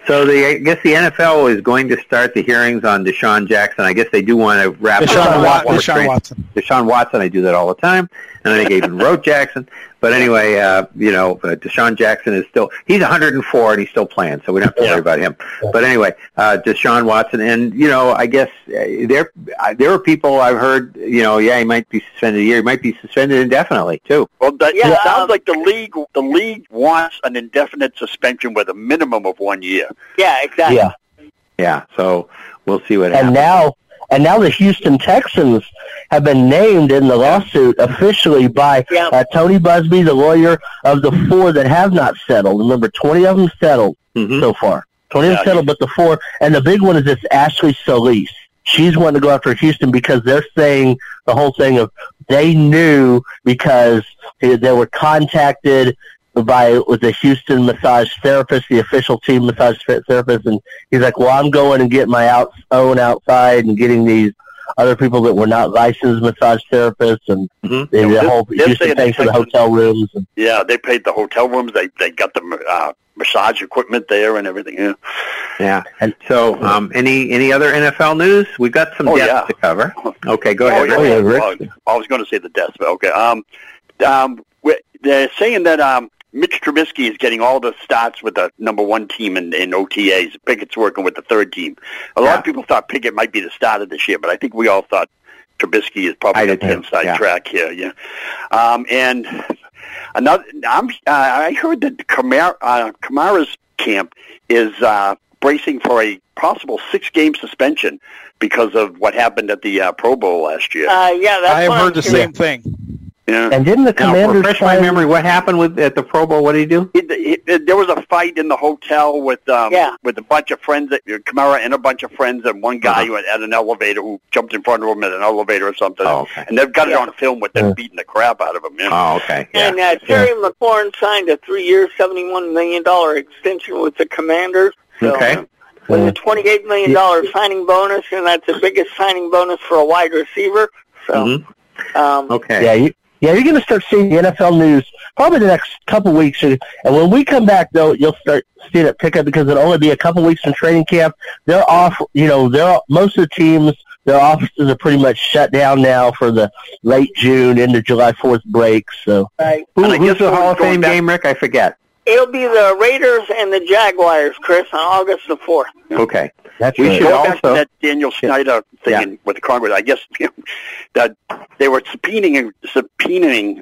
So the I guess the NFL is going to start the hearings on Deshaun Jackson. I guess they do want to wrap Deshaun, up Wat- one Deshaun Watson. Deshaun Watson. I do that all the time, and I think I even wrote Jackson. But anyway, uh, you know, uh, Deshaun Jackson is still he's 104 and he's still playing, so we don't have to worry about him. But anyway, uh, Deshaun Watson, and you know, I guess uh, there uh, there are people I've heard, you know, yeah, he might be suspended a year, he might be suspended indefinitely too. Well, that, Yeah, it sounds um, like the league the league wants an indefinite suspension with a minimum of one year. Yeah, exactly. Yeah. Yeah, so we'll see what And happens. And now, and now the Houston Texans have been named in the lawsuit officially by Yeah. uh, Tony Buzbee, the lawyer of the four that have not settled. Remember, 20 of them settled Mhm. so far. 20 of them Yeah. settled, but the four, and the big one is this Ashley Solis. She's wanting to go after Houston because they're saying the whole thing of they knew because they, they were contacted by with the Houston massage therapist, the official team massage therapist, and he's like, "Well, I'm going and getting my out, own outside and getting these other people that were not licensed massage therapists, and Mhm. they, the they're- whole they're Houston saying for the hotel rooms." And, Yeah, they paid the hotel rooms. They they got the uh, massage equipment there and everything. Yeah. Yeah. And- so, um, any any other NFL news? We've got some Oh, deaths yeah. to cover. Okay, go Oh, ahead. yeah. Oh, yeah, Rick. Well, I was going to say the deaths, but okay. Um, um, we- they're saying that um, Mitch Trubisky is getting all the starts with the number one team in, in OTAs. Pickett's working with the third team. A lot Yeah. of people thought Pickett might be the starter this year, but I think we all thought Trubisky is probably did the too, inside yeah. track here. Yeah, um, and another. I'm. Uh, I heard that Kamara, uh, Kamara's camp is uh, bracing for a possible six-game suspension because of what happened at the uh, Pro Bowl last year. Uh, yeah, that's I have heard the hearing. same thing. Yeah. And didn't the Now, Commanders refresh my memory. What happened with at the Pro Bowl? What did he do? It, it, it, there was a fight in the hotel with um, Yeah. with a bunch of friends, that, Kamara and a bunch of friends, and one guy who had at an elevator who jumped in front of him at an elevator or something. Oh, okay. And they've got it on film with them Yeah. beating the crap out of him. You know? Oh, okay. Yeah. And uh, Terry McLaurin signed a three-year, $71 million extension with the Commanders. So, Okay. With a $28 million signing bonus, and that's the biggest signing bonus for a wide receiver. So, Mhm. um, Okay. Yeah, you, yeah, you're going to start seeing the NFL news probably the next couple weeks. And when we come back, though, you'll start seeing it pick up because it'll only be a couple weeks in training camp. They're off. You know, they're most of the teams. Their offices are pretty much shut down now for the late June into July Fourth break. So right. Who, who's the Hall of Fame back- game, Rick? I forget. It'll be the Raiders and the Jaguars, Chris, on August the 4th. Okay. That's We right. should Going back to also- that Daniel Snyder thing Yeah. with the Congress, I guess you know, that they were subpoenaing subpoenaing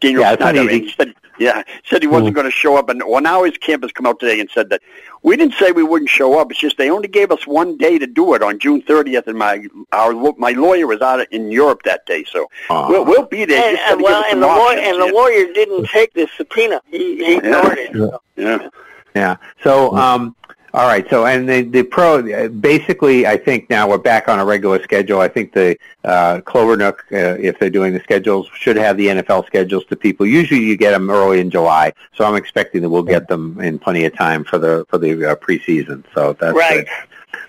Daniel Yeah, it's Snyder. and he said, yeah, said he wasn't mm. going to show up, and well, now his camp has come out today and said that we didn't say we wouldn't show up. It's just they only gave us one day to do it on June 30th, and my our my lawyer was out in Europe that day, so Aw. we'll we'll be there. And, and, well, and the lawyer and the lawyer didn't take the subpoena. He, he ignored it. So. yeah. Yeah. So, mm. um, all right. So, and the, the pro, basically, I think now we're back on a regular schedule. I think the uh, Clovernook, uh, if they're doing the schedules, should have the NFL schedules to people. Usually, you get them early in July, so I'm expecting that we'll get them in plenty of time for the for the uh, preseason. So that's Right. good.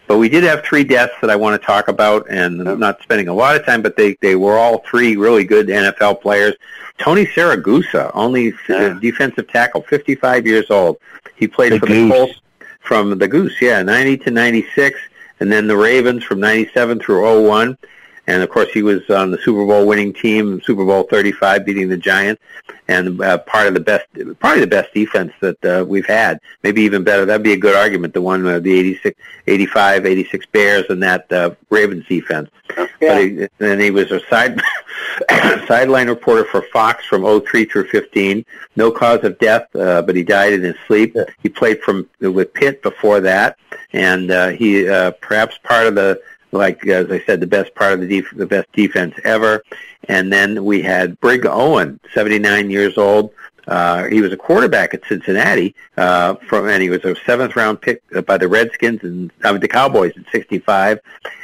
But we did have three deaths that I want to talk about, and I'm not spending a lot of time, but they, they were all three really good NFL players. Tony Siragusa, only Yeah. defensive tackle, 55 years old. He played The for the Colts from the Goose, yeah, 90 to 96, and then the Ravens from 97 through 01. And of course, he was on the Super Bowl winning team, Super Bowl 35, beating the Giants, and uh, part of the best, probably the best defense that uh, we've had. Maybe even better. That'd be a good argument. The one, uh, the 86, 85, 86 Bears, and that uh, Ravens defense. But he, then he was a side sideline reporter for Fox from 03 through 15. No cause of death, uh, but he died in his sleep. He played from with Pitt before that, and uh, he uh, perhaps part of the like as I said, the best part of the def- the best defense ever. And then we had Brig Owen, 79 years old. Uh, he was a quarterback at Cincinnati, uh, from, and he was a seventh round pick by the Redskins and I mean, the Cowboys at 65,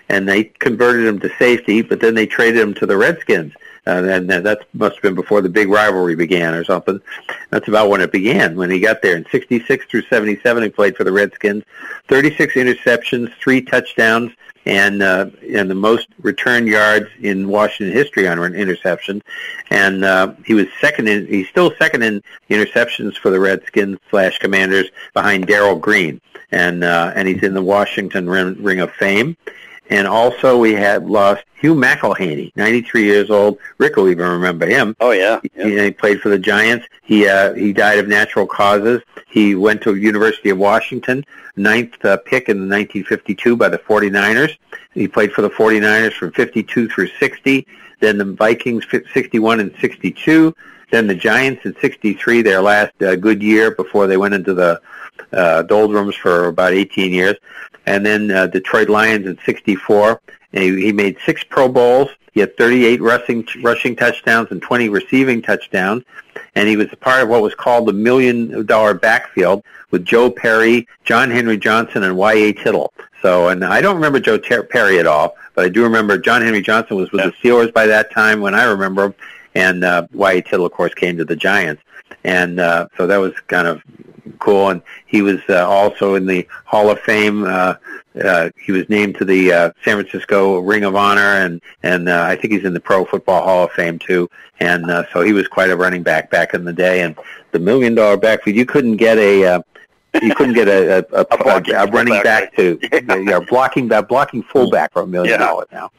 and they converted him to safety, but then they traded him to the Redskins. Uh, and that that must have been before the big rivalry began or something. That's about when it began, when he got there. In 66 through 77, he played for the Redskins. 36 interceptions, three touchdowns, and uh, and the most return yards in Washington history on an interception. And uh, he was second in. He's still second in interceptions for the Redskins slash Commanders behind Darrell Green, and uh, and he's in the Washington Ring, Ring of Fame. And also we had lost Hugh McElhenny, 93 years old. Rick will even remember him. Oh yeah. yeah. He, he played for the Giants. He uh, he died of natural causes. He went to University of Washington, ninth uh, pick in 1952 by the 49ers. He played for the 49ers from 52 through 60. Then the Vikings, fi- 61 and 62. Then the Giants in 63, their last uh, good year before they went into the uh, doldrums for about 18 years. And then uh, Detroit Lions in 64. And he, he made six Pro Bowls. He had 38 rushing rushing touchdowns and 20 receiving touchdowns. And he was a part of what was called the million dollar backfield with Joe Perry, John Henry Johnson, and Y.A. Tittle. So, and I don't remember Joe Ter- Perry at all, but I do remember John Henry Johnson was with the Steelers by that time when I remember him. And uh, Y.A. Tittle, of course, came to the Giants. And uh, so that was kind of cool. And he was uh, also in the Hall of Fame. Uh, uh, he was named to the uh, San Francisco Ring of Honor, and and uh, I think he's in the Pro Football Hall of Fame too. And uh, so he was quite a running back back in the day. And the million dollar backfield, you couldn't get a. Uh, you couldn't get a a, a, a, blocking a running fullback, back to yeah, blocking that blocking fullback for a million Yeah. dollars now.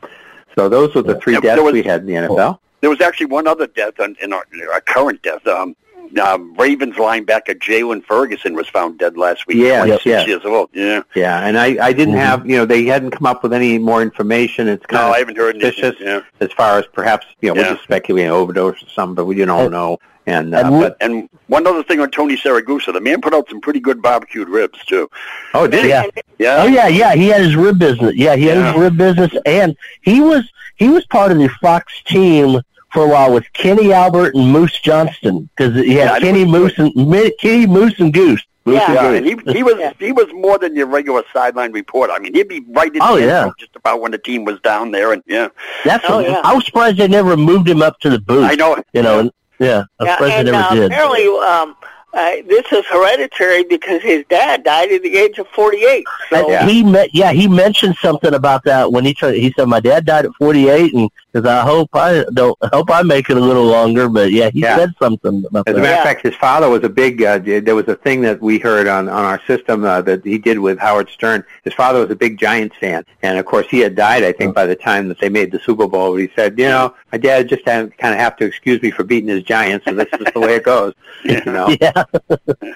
So those were the three Yeah, deaths was- we had in the NFL. There was actually one other death in, in our, our current death. Um, uh, Ravens linebacker Jaylon Ferguson was found dead last week. Yeah, 26 yeah. years old. Yeah. Yeah, and I, I didn't Mhm. have, you know, they hadn't come up with any more information. It's kind No, of I haven't heard anything. Yeah. as far as perhaps, you know, Yeah. we're just speculating overdose or something, but we don't And- know. And, uh, and we- but, And one other thing on Tony Siragusa, the man put out some pretty good barbecued ribs too. oh, did he? Yeah. Yeah. Oh yeah, yeah. He had his rib business. Yeah, he had Yeah. his rib business, and he was he was part of the Fox team for a while with Kenny Albert and Moose Johnston because he had Yeah, Kenny Moose and Mi- Kenny Moose and Goose. Moose Yeah. and Goose. he he was he was more than your regular sideline reporter. I mean, he'd be right in Oh, the yeah. intro just about when the team was down there, and yeah, That's Oh, what, yeah. I was surprised they never moved him up to the booth. I know. You know, and, yeah, I'm Yeah, surprised and they never uh, did. apparently um, uh, this is hereditary because his dad died at the age of 48. So Yeah. He met, yeah, he mentioned something about that when he tried. He said, "My dad died at 48, and because I hope I don't hope I make it a little longer." But yeah, he Yeah. said something about As a matter Yeah. of fact, his father was a big. Uh, there was a thing that we heard on on our system uh, that he did with Howard Stern. His father was a big Giants fan, and of course, he had died. I think by the time that they made the Super Bowl, but he said, "You know, my dad just had, kind of have to excuse me for beating his Giants, and that's just the way it goes." You know. Yeah,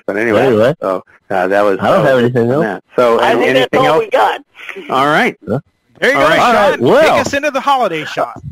But anyway, Anyway. so uh, that was. I don't uh, have anything else. that. So I and think anything that's all else? we got. All right. There you go, All right. Sean. All right, well. Take us into the holiday shot.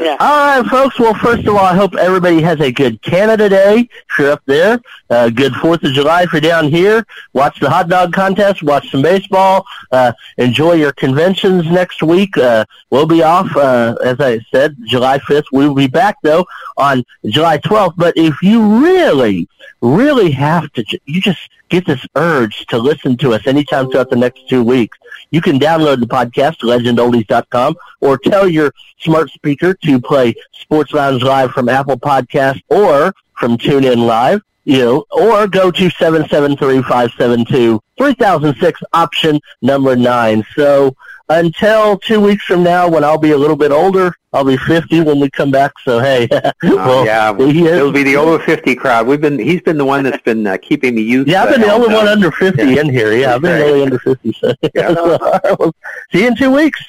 Yeah. All right, folks. Well, first of all, I hope everybody has a good Canada Day. If you're up there, uh, good Fourth of July if you're down here. Watch the hot dog contest. Watch some baseball. Uh, enjoy your conventions next week. Uh, we'll be off, uh, as I said, July 5th. We'll be back though on July 12th. But if you really, really have to, you just get this urge to listen to us anytime throughout the next two weeks. You can download the podcast, legendoldies.com, or tell your smart speaker to play Sports Lounge Live from Apple Podcast or from TuneIn Live, you or go to 773-572-3006, option number nine. So until two weeks from now, when I'll be a little bit older, I'll be 50 when we come back. So, hey, well, yeah, he is- it'll be the over fifty crowd. We've been. He's been the one that's been uh, keeping the youth. Yeah, I've uh, been the held only one under 50 Yeah. in here. Yeah, I've been the only under 50. So, so, all right, well, see you in two weeks.